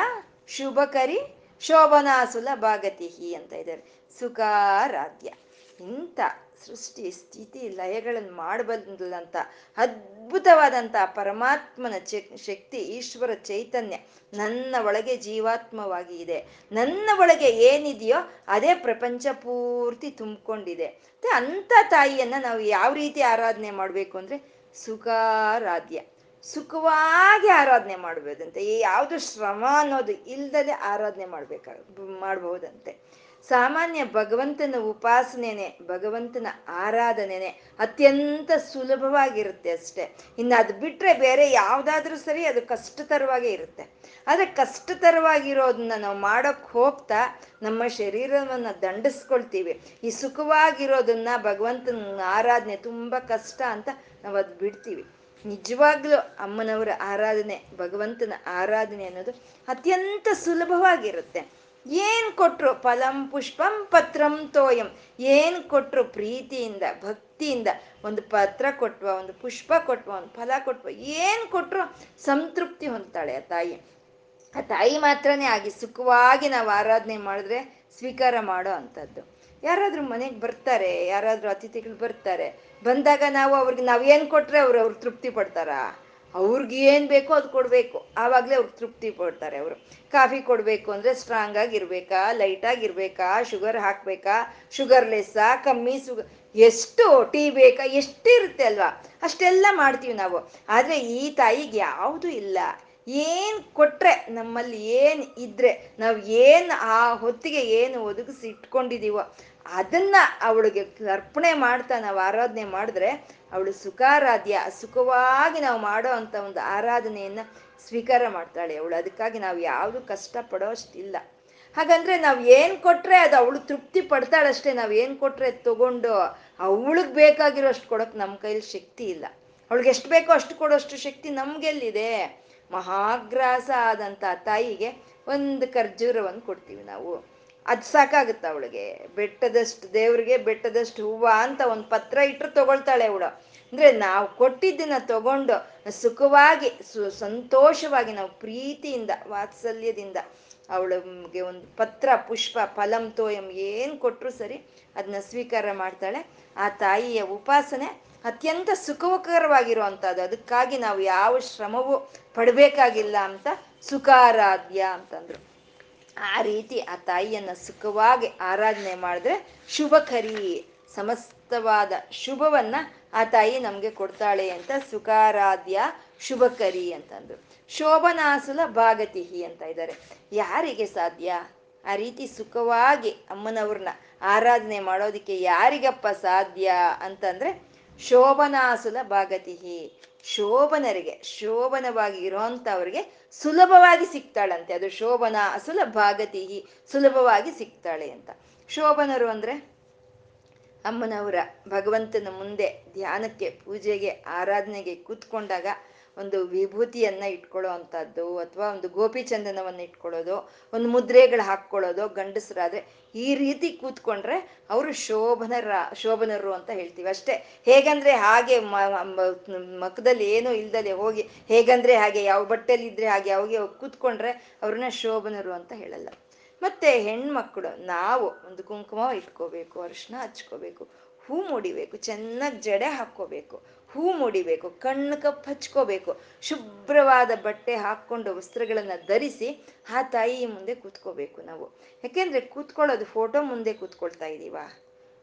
ಶುಭಕರಿ, ಶೋಭನಾಸುಲ, ಭಾಗತಿಹಿ ಅಂತ ಇದ್ದಾರೆ ಸುಖಾರಾಧ್ಯ. ಇಂಥ ಸೃಷ್ಟಿ, ಸ್ಥಿತಿ ಲಯಗಳನ್ನು ಮಾಡಬಲ್ಲಂತ ಅದ್ಭುತವಾದಂಥ ಪರಮಾತ್ಮನ ಶಕ್ತಿ, ಈಶ್ವರ ಚೈತನ್ಯ ನನ್ನ ಒಳಗೆ ಜೀವಾತ್ಮವಾಗಿ ಇದೆ. ನನ್ನ ಒಳಗೆ ಏನಿದೆಯೋ ಅದೇ ಪ್ರಪಂಚ ಪೂರ್ತಿ ತುಂಬಿಕೊಂಡಿದೆ. ಮತ್ತೆ ಅಂಥ ತಾಯಿಯನ್ನ ನಾವು ಯಾವ ರೀತಿ ಆರಾಧನೆ ಮಾಡಬೇಕು ಅಂದ್ರೆ ಸುಖಾರಾಧ್ಯ. ಸುಖವಾಗಿ ಆರಾಧನೆ ಮಾಡ್ಬೋದಂತೆ. ಯಾವುದು ಶ್ರಮ ಅನ್ನೋದು ಇಲ್ದಲೆ ಆರಾಧನೆ ಮಾಡ್ಬೇಕಾಗ ಮಾಡ್ಬಹುದಂತೆ ಸಾಮಾನ್ಯ ಭಗವಂತನ ಉಪಾಸನೆನೆ, ಭಗವಂತನ ಆರಾಧನೆನೆ ಅತ್ಯಂತ ಸುಲಭವಾಗಿರುತ್ತೆ ಅಷ್ಟೇ. ಇನ್ನು ಅದು ಬಿಟ್ರೆ ಬೇರೆ ಯಾವುದಾದ್ರೂ ಸರಿ ಅದು ಕಷ್ಟತರವಾಗೇ ಇರುತ್ತೆ. ಆದರೆ ಕಷ್ಟತರವಾಗಿರೋದನ್ನ ನಾವು ಮಾಡೋಕ್ ಹೋಗ್ತಾ ನಮ್ಮ ಶರೀರವನ್ನು ದಂಡಿಸ್ಕೊಳ್ತೀವಿ. ಈ ಸುಖವಾಗಿರೋದನ್ನ ಭಗವಂತನ ಆರಾಧನೆ ತುಂಬಾ ಕಷ್ಟ ಅಂತ ನಾವು ಅದು ಬಿಡ್ತೀವಿ. ನಿಜವಾಗ್ಲೂ ಅಮ್ಮನವರ ಆರಾಧನೆ, ಭಗವಂತನ ಆರಾಧನೆ ಅನ್ನೋದು ಅತ್ಯಂತ ಸುಲಭವಾಗಿರುತ್ತೆ. ಏನ್ ಕೊಟ್ರು ಫಲಂ ಪುಷ್ಪಂ ಪತ್ರಂ ತೋಯಂ? ಏನ್ ಕೊಟ್ರು ಪ್ರೀತಿಯಿಂದ, ಭಕ್ತಿಯಿಂದ? ಒಂದು ಪತ್ರ ಕೊಟ್ವ, ಒಂದು ಪುಷ್ಪ ಕೊಟ್ವ, ಒಂದು ಫಲ ಕೊಟ್ವ, ಏನ್ ಕೊಟ್ರು ಸಂತೃಪ್ತಿ ಹೊಂದ್ತಾಳೆ ಆ ತಾಯಿ. ಆ ತಾಯಿ ಮಾತ್ರನೇ ಆಗಿ ಸುಖವಾಗಿ ನಾವು ಆರಾಧನೆ ಮಾಡಿದ್ರೆ ಸ್ವೀಕಾರ ಮಾಡೋ ಅಂಥದ್ದು. ಯಾರಾದ್ರೂ ಮನೆಗೆ ಬರ್ತಾರೆ, ಯಾರಾದ್ರೂ ಅತಿಥಿಗಳು ಬರ್ತಾರೆ, ಬಂದಾಗ ನಾವು ಅವ್ರಿಗೆ ನಾವು ಏನು ಕೊಟ್ರೆ ಅವ್ರು ಅವ್ರು ತೃಪ್ತಿ ಪಡ್ತಾರ? ಅವ್ರಿಗೆ ಏನು ಬೇಕೋ ಅದು ಕೊಡಬೇಕು. ಆವಾಗಲೇ ಅವ್ರಿಗೆ ತೃಪ್ತಿ ಪಡ್ತಾರೆ ಅವರು. ಕಾಫಿ ಕೊಡಬೇಕು ಅಂದ್ರೆ ಸ್ಟ್ರಾಂಗ್ ಆಗಿರ್ಬೇಕಾ ಲೈಟ್ ಇರಬೇಕಾ? ಶುಗರ್ ಹಾಕ್ಬೇಕಾ? ಶುಗರ್ಲೆಸ್ಸಾ ಕಮ್ಮಿ ಸುಗರ್ ಎಷ್ಟು ಟೀ ಬೇಕಾ? ಎಷ್ಟಿರುತ್ತೆ ಅಲ್ವಾ? ಅಷ್ಟೆಲ್ಲ ಮಾಡ್ತೀವಿ ನಾವು. ಆದರೆ ಈ ತಾಯಿಗೆ ಯಾವುದು ಇಲ್ಲ. ಏನ್ ಕೊಟ್ರೆ ನಮ್ಮಲ್ಲಿ ಏನ್ ಇದ್ರೆ ನಾವು ಏನ್ ಆ ಹೊತ್ತಿಗೆ ಏನು ಒದಗಿಸಿ ಅದನ್ನ ಅವಳಿಗೆ ಅರ್ಪಣೆ ಮಾಡ್ತಾ ನಾವು ಆರಾಧನೆ ಮಾಡಿದ್ರೆ ಅವಳು ಸುಖಾರಾಧ್ಯ, ಸುಖವಾಗಿ ನಾವು ಮಾಡೋ ಅಂತ ಒಂದು ಆರಾಧನೆಯನ್ನ ಸ್ವೀಕಾರ ಮಾಡ್ತಾಳೆ. ಅವಳು ಅದಕ್ಕಾಗಿ ನಾವು ಯಾವುದು ಕಷ್ಟ ಪಡೋ ಹಾಗಂದ್ರೆ ನಾವು ಏನ್ ಕೊಟ್ರೆ ಅದು ಅವಳು ತೃಪ್ತಿ ಪಡ್ತಾಳಷ್ಟೇ ನಾವು ಏನ್ ಕೊಟ್ರೆ ತಗೊಂಡು ಅವಳಿಗೆ ಬೇಕಾಗಿರೋ ಅಷ್ಟು ಕೊಡೋಕೆ ನಮ್ಮ ಕೈಲಿ ಶಕ್ತಿ ಇಲ್ಲ. ಅವಳಿಗೆ ಎಷ್ಟು ಬೇಕೋ ಅಷ್ಟು ಕೊಡೋಷ್ಟು ಶಕ್ತಿ ನಮ್ಗೆಲ್ಲಿದೆ? ಮಹಾಗ್ರಾಸ ಆದಂತ ತಾಯಿಗೆ ಒಂದು ಖರ್ಜೂರವನ್ನು ಕೊಡ್ತೀವಿ ನಾವು. ಅದು ಸಾಕಾಗುತ್ತೆ ಅವಳಿಗೆ. ಬೆಟ್ಟದಷ್ಟು ದೇವ್ರಿಗೆ ಬೆಟ್ಟದಷ್ಟು ಹೂವ ಅಂತ ಒಂದು ಪತ್ರ ಇಟ್ಟರು ತಗೊಳ್ತಾಳೆ ಅವಳು. ಅಂದ್ರೆ ನಾವು ಕೊಟ್ಟಿದ್ದನ್ನ ತಗೊಂಡು ಸುಖವಾಗಿ, ಸು, ಸಂತೋಷವಾಗಿ ನಾವು ಪ್ರೀತಿಯಿಂದ, ವಾತ್ಸಲ್ಯದಿಂದ ಅವಳಿಗೆ ಒಂದು ಪತ್ರ, ಪುಷ್ಪ, ಫಲಂ, ತೋಯಂ ಏನ್ ಕೊಟ್ರು ಸರಿ ಅದನ್ನ ಸ್ವೀಕಾರ ಮಾಡ್ತಾಳೆ. ಆ ತಾಯಿಯ ಉಪಾಸನೆ ಅತ್ಯಂತ ಸುಖಕರವಾಗಿರುವಂಥದ್ದು ಅದಕ್ಕಾಗಿ ನಾವು ಯಾವ ಶ್ರಮವೂ ಪಡಬೇಕಾಗಿಲ್ಲ ಅಂತ ಸುಖಾರಾಧ್ಯ ಅಂತಂದ್ರು. ಆ ರೀತಿ ಆ ತಾಯಿಯನ್ನ ಸುಖವಾಗಿ ಆರಾಧನೆ ಮಾಡಿದ್ರೆ ಶುಭಕರಿ ಸಮಸ್ತವಾದ ಶುಭವನ್ನ ಆ ತಾಯಿ ನಮ್ಗೆ ಕೊಡ್ತಾಳೆ ಅಂತ ಸುಖಾರಾಧ್ಯ ಶುಭಕರಿ ಅಂತಂದ್ರು. ಶೋಭನಾಸುಲ ಭಾಗತಿಹಿ ಅಂತ ಇದ್ದಾರೆ ಯಾರಿಗೆ ಸಾಧ್ಯ? ಆ ರೀತಿ ಸುಖವಾಗಿ ಅಮ್ಮನವ್ರನ್ನ ಆರಾಧನೆ ಮಾಡೋದಕ್ಕೆ ಯಾರಿಗಪ್ಪ ಸಾಧ್ಯ ಅಂತಂದ್ರೆ ಶೋಭನಾಸುಲ ಭಾಗತಿಹಿ. ಶೋಭನರಿಗೆ, ಶೋಭನವಾಗಿ ಇರೋಂಥವ್ರಿಗೆ ಸುಲಭವಾಗಿ ಸಿಗ್ತಾಳಂತೆ. ಅದು ಶೋಭನ ಅಸುಲ ಭಾಗತಿಹಿ ಸುಲಭವಾಗಿ ಸಿಗ್ತಾಳೆ ಅಂತ. ಶೋಭನರು ಅಂದ್ರೆ ಅಮ್ಮನವರ ಭಗವಂತನ ಮುಂದೆ ಧ್ಯಾನಕ್ಕೆ, ಪೂಜೆಗೆ, ಆರಾಧನೆಗೆ ಕೂತ್ಕೊಂಡಾಗ ಒಂದು ವಿಭೂತಿಯನ್ನ ಇಟ್ಕೊಳ್ಳೋ ಅಂಥದ್ದು ಅಥವಾ ಒಂದು ಗೋಪಿ ಚಂದನವನ್ನು ಇಟ್ಕೊಳ್ಳೋದು, ಒಂದು ಮುದ್ರೆಗಳು ಹಾಕ್ಕೊಳ್ಳೋದು, ಗಂಡಸರಾದ್ರೆ ಈ ರೀತಿ ಕೂತ್ಕೊಂಡ್ರೆ ಅವರು ಶೋಭನರ ಶೋಭನರು ಅಂತ ಹೇಳ್ತೀವಿ. ಅಷ್ಟೇ, ಹೇಗಂದ್ರೆ ಹಾಗೆ ಮಖದಲ್ಲಿ ಏನೂ ಇಲ್ದಲೆ ಹೋಗಿ ಹೇಗಂದ್ರೆ ಹಾಗೆ ಯಾವ ಬಟ್ಟೆಲಿ ಇದ್ರೆ ಹಾಗೆ ಅವಾಗೆ ಕೂತ್ಕೊಂಡ್ರೆ ಅವ್ರನ್ನ ಶೋಭನರು ಅಂತ ಹೇಳಲ್ಲ. ಮತ್ತೆ ಹೆಣ್ಮಕ್ಳು, ನಾವು ಒಂದು ಕುಂಕುಮ ಇಟ್ಕೋಬೇಕು, ಅರಿಶಿನ ಹಚ್ಕೋಬೇಕು, ಹೂ ಮುಡಿಬೇಕು, ಚೆನ್ನಾಗಿ ಜಡೆ ಹಾಕ್ಕೋಬೇಕು. ಹೂ ಮುಡಿಬೇಕು, ಕಣ್ಣು ಕಪ್ಪು ಹಚ್ಕೋಬೇಕು, ಶುಭ್ರವಾದ ಬಟ್ಟೆ ಹಾಕ್ಕೊಂಡು ವಸ್ತ್ರಗಳನ್ನ ಧರಿಸಿ ಆ ತಾಯಿ ಮುಂದೆ ಕೂತ್ಕೋಬೇಕು ನಾವು. ಯಾಕೆಂದ್ರೆ ಕೂತ್ಕೊಳ್ಳೋದು ಫೋಟೋ ಮುಂದೆ ಕೂತ್ಕೊಳ್ತಾ ಇದೀವ,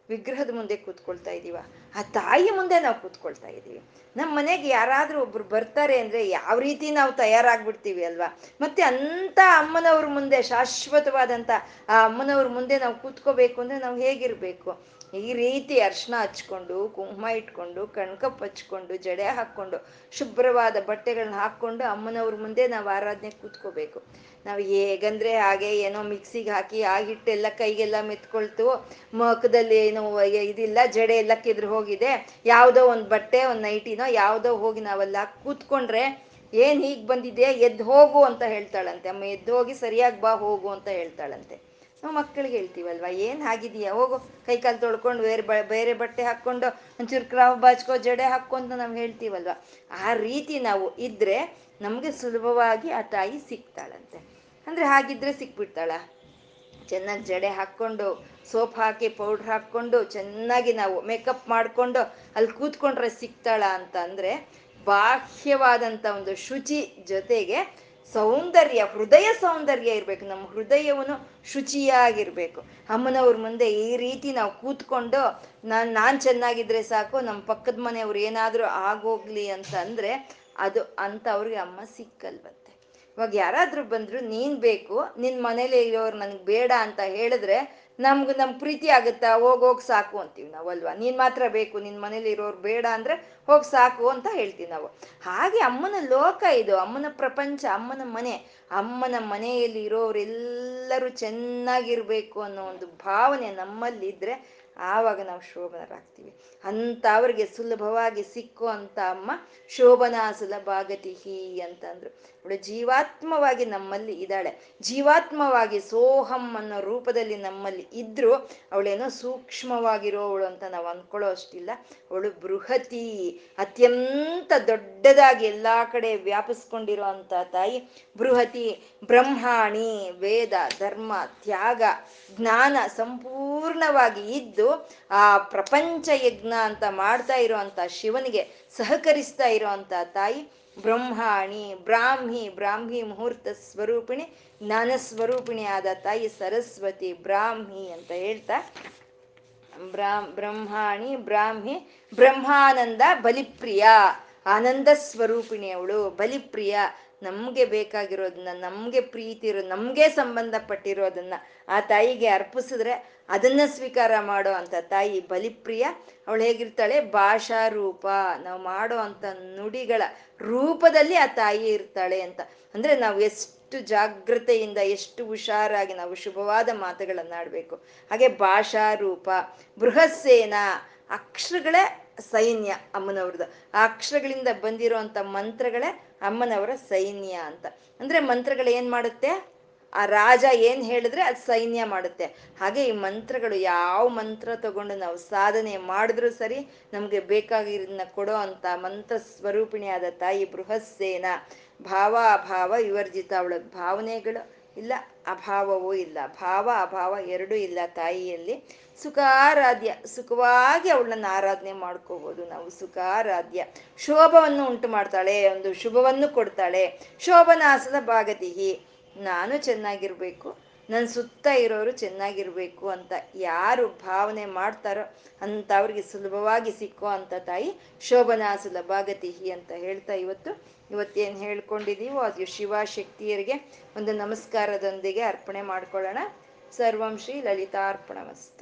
ವಿಗ್ರಹದ ಮುಂದೆ ಕೂತ್ಕೊಳ್ತಾ ಇದೀವ, ಆ ತಾಯಿ ಮುಂದೆ ನಾವು ಕೂತ್ಕೊಳ್ತಾ ಇದ್ದೀವಿ ನಮ್ಮ ಮನೆಗೆ ಯಾರಾದರೂ ಒಬ್ರು ಬರ್ತಾರೆ ಅಂದ್ರೆ ಯಾವ ರೀತಿ ನಾವು ತಯಾರಾಗ್ಬಿಡ್ತೀವಿ ಅಲ್ವಾ? ಮತ್ತೆ ಅಂತ ಅಮ್ಮನವ್ರ ಮುಂದೆ ಶಾಶ್ವತವಾದಂತ ಆ ಅಮ್ಮನವ್ರ ಮುಂದೆ ನಾವು ಕೂತ್ಕೋಬೇಕು ಅಂದರೆ ನಾವು ಹೇಗಿರ್ಬೇಕು? ಈ ರೀತಿ ಅರ್ಶನ ಹಚ್ಕೊಂಡು, ಕುಂಕುಮ ಇಟ್ಕೊಂಡು ಕಣ್ಕಪ್ ಹಚ್ಕೊಂಡು, ಜಡೆ ಹಾಕ್ಕೊಂಡು, ಶುಭ್ರವಾದ ಬಟ್ಟೆಗಳನ್ನ ಹಾಕ್ಕೊಂಡು ಅಮ್ಮನವ್ರ ಮುಂದೆ ನಾವು ಆರಾಧನೆ ಕೂತ್ಕೋಬೇಕು. ನಾವು ಹೇಗಂದ್ರೆ ಹಾಗೆ ಏನೋ ಮಿಕ್ಸಿಗೆ ಹಾಕಿ ಆ ಹಿಟ್ಟೆಲ್ಲ ಕೈಗೆಲ್ಲ ಮೆತ್ಕೊಳ್ತು ಮುಖದಲ್ಲಿ ಏನೋ ಇದಿಲ್ಲ, ಜಡೆ ಎಲ್ಲ ಕಿದ್ರ ಹೋಗಿದೆ, ಯಾವುದೋ ಒಂದು ಬಟ್ಟೆ, ಒಂದು ನೈಟಿನೋ ಯಾವುದೋ ಹೋಗಿ ನಾವೆಲ್ಲ ಕೂತ್ಕೊಂಡ್ರೆ ಏನ್ ಹೀಗ್ ಬಂದಿದೆ ಎದ್ದು ಹೋಗು ಅಂತ ಹೇಳ್ತಾಳಂತೆ. ಅಮ್ಮ ಎದ್ದು ಹೋಗಿ ಸರಿಯಾಗಿ ಬಾ, ಹೋಗು ಅಂತ ಹೇಳ್ತಾಳಂತೆ. ನಾವು ಮಕ್ಕಳಿಗೆ ಹೇಳ್ತೀವಲ್ವ, ಏನು ಆಗಿದೆಯಾ ಹೋಗು, ಕೈ ಕಾಲು ತೊಳ್ಕೊಂಡು ಬೇರೆ ಬ, ಬೇರೆ ಬಟ್ಟೆ ಹಾಕ್ಕೊಂಡು ಒಂಚೂರು ಕ್ರಾವ್ ಬಾಚ್ಕೋ, ಜಡೆ ಹಾಕ್ಕೊಂತ ನಾವು ಹೇಳ್ತೀವಲ್ವ? ಆ ರೀತಿ ನಾವು ಇದ್ರೆ ನಮಗೆ ಸುಲಭವಾಗಿ ಆ ತಾಯಿ ಸಿಗ್ತಾಳಂತೆ. ಅಂದರೆ ಹಾಗಿದ್ರೆ ಸಿಕ್ಬಿಡ್ತಾಳ. ಚೆನ್ನಾಗಿ ಜಡೆ ಹಾಕ್ಕೊಂಡು, ಸೋಪ್ ಹಾಕಿ, ಪೌಡ್ರ್ ಹಾಕ್ಕೊಂಡು, ಚೆನ್ನಾಗಿ ನಾವು ಮೇಕಪ್ ಮಾಡಿಕೊಂಡು ಅಲ್ಲಿ ಕೂತ್ಕೊಂಡ್ರೆ ಸಿಗ್ತಾಳ ಅಂತ ಅಂದರೆ ಬಾಹ್ಯವಾದಂಥ ಒಂದು ಶುಚಿ ಜೊತೆಗೆ ಸೌಂದರ್ಯ, ಹೃದಯ ಸೌಂದರ್ಯ ಇರಬೇಕು. ನಮ್ಮ ಹೃದಯವನ್ನು ಶುಚಿಯಾಗಿರ್ಬೇಕು. ಅಮ್ಮನವ್ರ ಮುಂದೆ ಈ ರೀತಿ ನಾವು ಕೂತ್ಕೊಂಡು, ನಾನು ನಾನು ಚೆನ್ನಾಗಿದ್ರೆ ಸಾಕು, ನಮ್ಮ ಪಕ್ಕದ ಮನೆಯವ್ರು ಏನಾದರೂ ಆಗೋಗ್ಲಿ ಅಂತ ಅಂದರೆ ಅದು ಅಂತ ಅವ್ರಿಗೆ ಅಮ್ಮ ಸಿಕ್ಕಲ್ವಂತೆ. ಇವಾಗ ಯಾರಾದ್ರೂ ಬಂದ್ರು, ನೀನ್ ಬೇಕು, ನಿನ್ ಮನೇಲಿ ಇರೋರು ನನ್ಗೆ ಬೇಡ ಅಂತ ಹೇಳಿದ್ರೆ ನಮ್ಗೆ ನಮ್ ಪ್ರೀತಿ ಆಗುತ್ತಾ? ಹೋಗ್ ಹೋಗ್ ಸಾಕು ಅಂತೀವಿ ನಾವಲ್ವಾ ನೀನ್ ಮಾತ್ರ ಬೇಕು, ನಿನ್ ಮನೇಲಿ ಇರೋರು ಬೇಡ ಅಂದ್ರೆ ಹೋಗ್ ಸಾಕು ಅಂತ ಹೇಳ್ತೀವಿ ನಾವು. ಹಾಗೆ ಅಮ್ಮನ ಲೋಕ ಇದು, ಅಮ್ಮನ ಪ್ರಪಂಚ, ಅಮ್ಮನ ಮನೆ. ಅಮ್ಮನ ಮನೆಯಲ್ಲಿ ಇರೋರೆಲ್ಲರೂ ಚೆನ್ನಾಗಿರ್ಬೇಕು ಅನ್ನೋ ಒಂದು ಭಾವನೆ ನಮ್ಮಲ್ಲಿದ್ರೆ ಆವಾಗ ನಾವು ಶೋಭನರಾಗ್ತೀವಿ. ಅಂತ ಅವ್ರಿಗೆ ಸುಲಭವಾಗಿ ಸಿಕ್ಕೋ ಅಂತ ಅಮ್ಮ ಶೋಭನಾ ಸುಲಭಾಗತಿಹಿ ಅಂತಂದ್ರು. ಅವಳು ಜೀವಾತ್ಮವಾಗಿ ನಮ್ಮಲ್ಲಿ ಇದ್ದಾಳೆ. ಜೀವಾತ್ಮವಾಗಿ ಸೋಹಂ ಅನ್ನೋ ರೂಪದಲ್ಲಿ ನಮ್ಮಲ್ಲಿ ಇದ್ರು ಅವಳೇನೋ ಸೂಕ್ಷ್ಮವಾಗಿರೋವಳು ಅಂತ ನಾವು ಅಂದ್ಕೊಳ್ಳೋ ಅಷ್ಟಿಲ್ಲ. ಅವಳು ಬೃಹತಿ, ಅತ್ಯಂತ ದೊಡ್ಡದಾಗಿ ಎಲ್ಲ ಕಡೆ ವ್ಯಾಪಿಸ್ಕೊಂಡಿರೋ ಅಂತ ತಾಯಿ ಬೃಹತಿ, ಬ್ರಹ್ಮಾಣಿ, ವೇದ, ಧರ್ಮ, ತ್ಯಾಗ, ಜ್ಞಾನ ಸಂಪೂರ್ಣವಾಗಿ ಇದ್ದು ಆ ಪ್ರಪಂಚ ಯಜ್ಞ ಅಂತ ಮಾಡ್ತಾ ಇರುವಂತ ಶಿವನಿಗೆ ಸಹಕರಿಸ್ತಾ ಇರುವಂತ ತಾಯಿ ಬ್ರಹ್ಮಾಣಿ, ಬ್ರಾಹ್ಮಿ ಬ್ರಾಹ್ಮಿ ಮುಹೂರ್ತ ಸ್ವರೂಪಿಣಿ, ಜ್ಞಾನ ಸ್ವರೂಪಿಣಿ ಆದ ತಾಯಿ ಸರಸ್ವತಿ, ಬ್ರಾಹ್ಮಿ ಅಂತ ಹೇಳ್ತಾ ಬ್ರಾಹ್ಮ ಬ್ರಹ್ಮಾಣಿ, ಬ್ರಾಹ್ಮಿ, ಬ್ರಹ್ಮಾನಂದ ಬಲಿಪ್ರಿಯ, ಆನಂದ ಸ್ವರೂಪಿಣಿ ಅವಳು ಬಲಿಪ್ರಿಯ ನಮ್ಗೆ ಬೇಕಾಗಿರೋದನ್ನ, ನಮ್ಗೆ ಪ್ರೀತಿ ಇರೋ, ನಮ್ಗೆ ಸಂಬಂಧಪಟ್ಟಿರೋದನ್ನ ಆ ತಾಯಿಗೆ ಅರ್ಪಿಸಿದ್ರೆ ಅದನ್ನ ಸ್ವೀಕಾರ ಮಾಡೋ ಅಂತ ತಾಯಿ ಬಲಿಪ್ರಿಯ. ಅವಳು ಹೇಗಿರ್ತಾಳೆ? ಭಾಷಾ ರೂಪ ನಾವು ಮಾಡೋ ಅಂತ ನುಡಿಗಳ ರೂಪದಲ್ಲಿ ಆ ತಾಯಿ ಇರ್ತಾಳೆ ಅಂತ. ಅಂದ್ರೆ ನಾವು ಎಷ್ಟು ಜಾಗ್ರತೆಯಿಂದ, ಎಷ್ಟು ಹುಷಾರಾಗಿ ನಾವು ಶುಭವಾದ ಮಾತುಗಳನ್ನಾಡ್ಬೇಕು. ಹಾಗೆ ಭಾಷಾ ರೂಪ ಬೃಹಸ್ಸೇನ, ಅಕ್ಷರಗಳೇ ಸೈನ್ಯ ಅಮ್ಮನವ್ರದ್ದು. ಆ ಅಕ್ಷರಗಳಿಂದ ಬಂದಿರುವಂಥ ಮಂತ್ರಗಳೇ ಅಮ್ಮನವರ ಸೈನ್ಯ ಅಂತ. ಅಂದ್ರೆ ಮಂತ್ರಗಳು ಏನ್ ಮಾಡುತ್ತೆ? ಆ ರಾಜ ಏನ್ ಹೇಳಿದ್ರೆ ಅದು ಸೈನ್ಯ ಮಾಡುತ್ತೆ. ಹಾಗೆ ಈ ಮಂತ್ರಗಳು ಯಾವ ಮಂತ್ರ ತಗೊಂಡು ನಾವು ಸಾಧನೆ ಮಾಡಿದ್ರು ಸರಿ ನಮ್ಗೆ ಬೇಕಾಗಿರೋದನ್ನ ಕೊಡೋ ಅಂತ ಮಂತ್ರ ಸ್ವರೂಪಿಣಿಯಾದ ತಾಯಿ ಬೃಹಸ್ಸೇನ. ಭಾವ ಅಭಾವ ವಿವರ್ಜಿತ ಅವಳ ಭಾವನೆಗಳು. ಇಲ್ಲ, ಅಭಾವವೂ ಇಲ್ಲ. ಭಾವ, ಅಭಾವ ಎರಡೂ ಇಲ್ಲ ತಾಯಿಯಲ್ಲಿ. ಸುಖಾರಾಧ್ಯ, ಸುಖವಾಗಿ ಅವಳನ್ನ ಆರಾಧನೆ ಮಾಡ್ಕೋಬಹುದು ನಾವು. ಸುಖಾರಾಧ್ಯ. ಶೋಭವನ್ನು ಉಂಟು ಮಾಡ್ತಾಳೆ, ಒಂದು ಶುಭವನ್ನು ಕೊಡ್ತಾಳೆ. ಶೋಭನಾಸದ ಭಾಗತಿಹಿ ನಾನು ಚೆನ್ನಾಗಿರ್ಬೇಕು ನನ್ನ ಸುತ್ತ ಇರೋರು ಚೆನ್ನಾಗಿರ್ಬೇಕು ಅಂತ ಯಾರು ಭಾವನೆ ಮಾಡ್ತಾರೋ ಅಂತ ಅವ್ರಿಗೆ ಸುಲಭವಾಗಿ ಸಿಕ್ಕೋ ಅಂತ ತಾಯಿ ಶೋಭನಾ ಸುಲಭಾಗತಿಹಿ ಅಂತ ಹೇಳ್ತಾ ಇವತ್ತು. ಇವತ್ತೇನು ಹೇಳ್ಕೊಂಡಿದ್ದೀವೋ ಅದು ಶಿವ ಶಕ್ತಿಯರಿಗೆ ಒಂದು ನಮಸ್ಕಾರದೊಂದಿಗೆ ಅರ್ಪಣೆ ಮಾಡ್ಕೊಳ್ಳೋಣ. ಸರ್ವಂ ಶ್ರೀ ಲಲಿತಾರ್ಪಣಮಸ್ತು.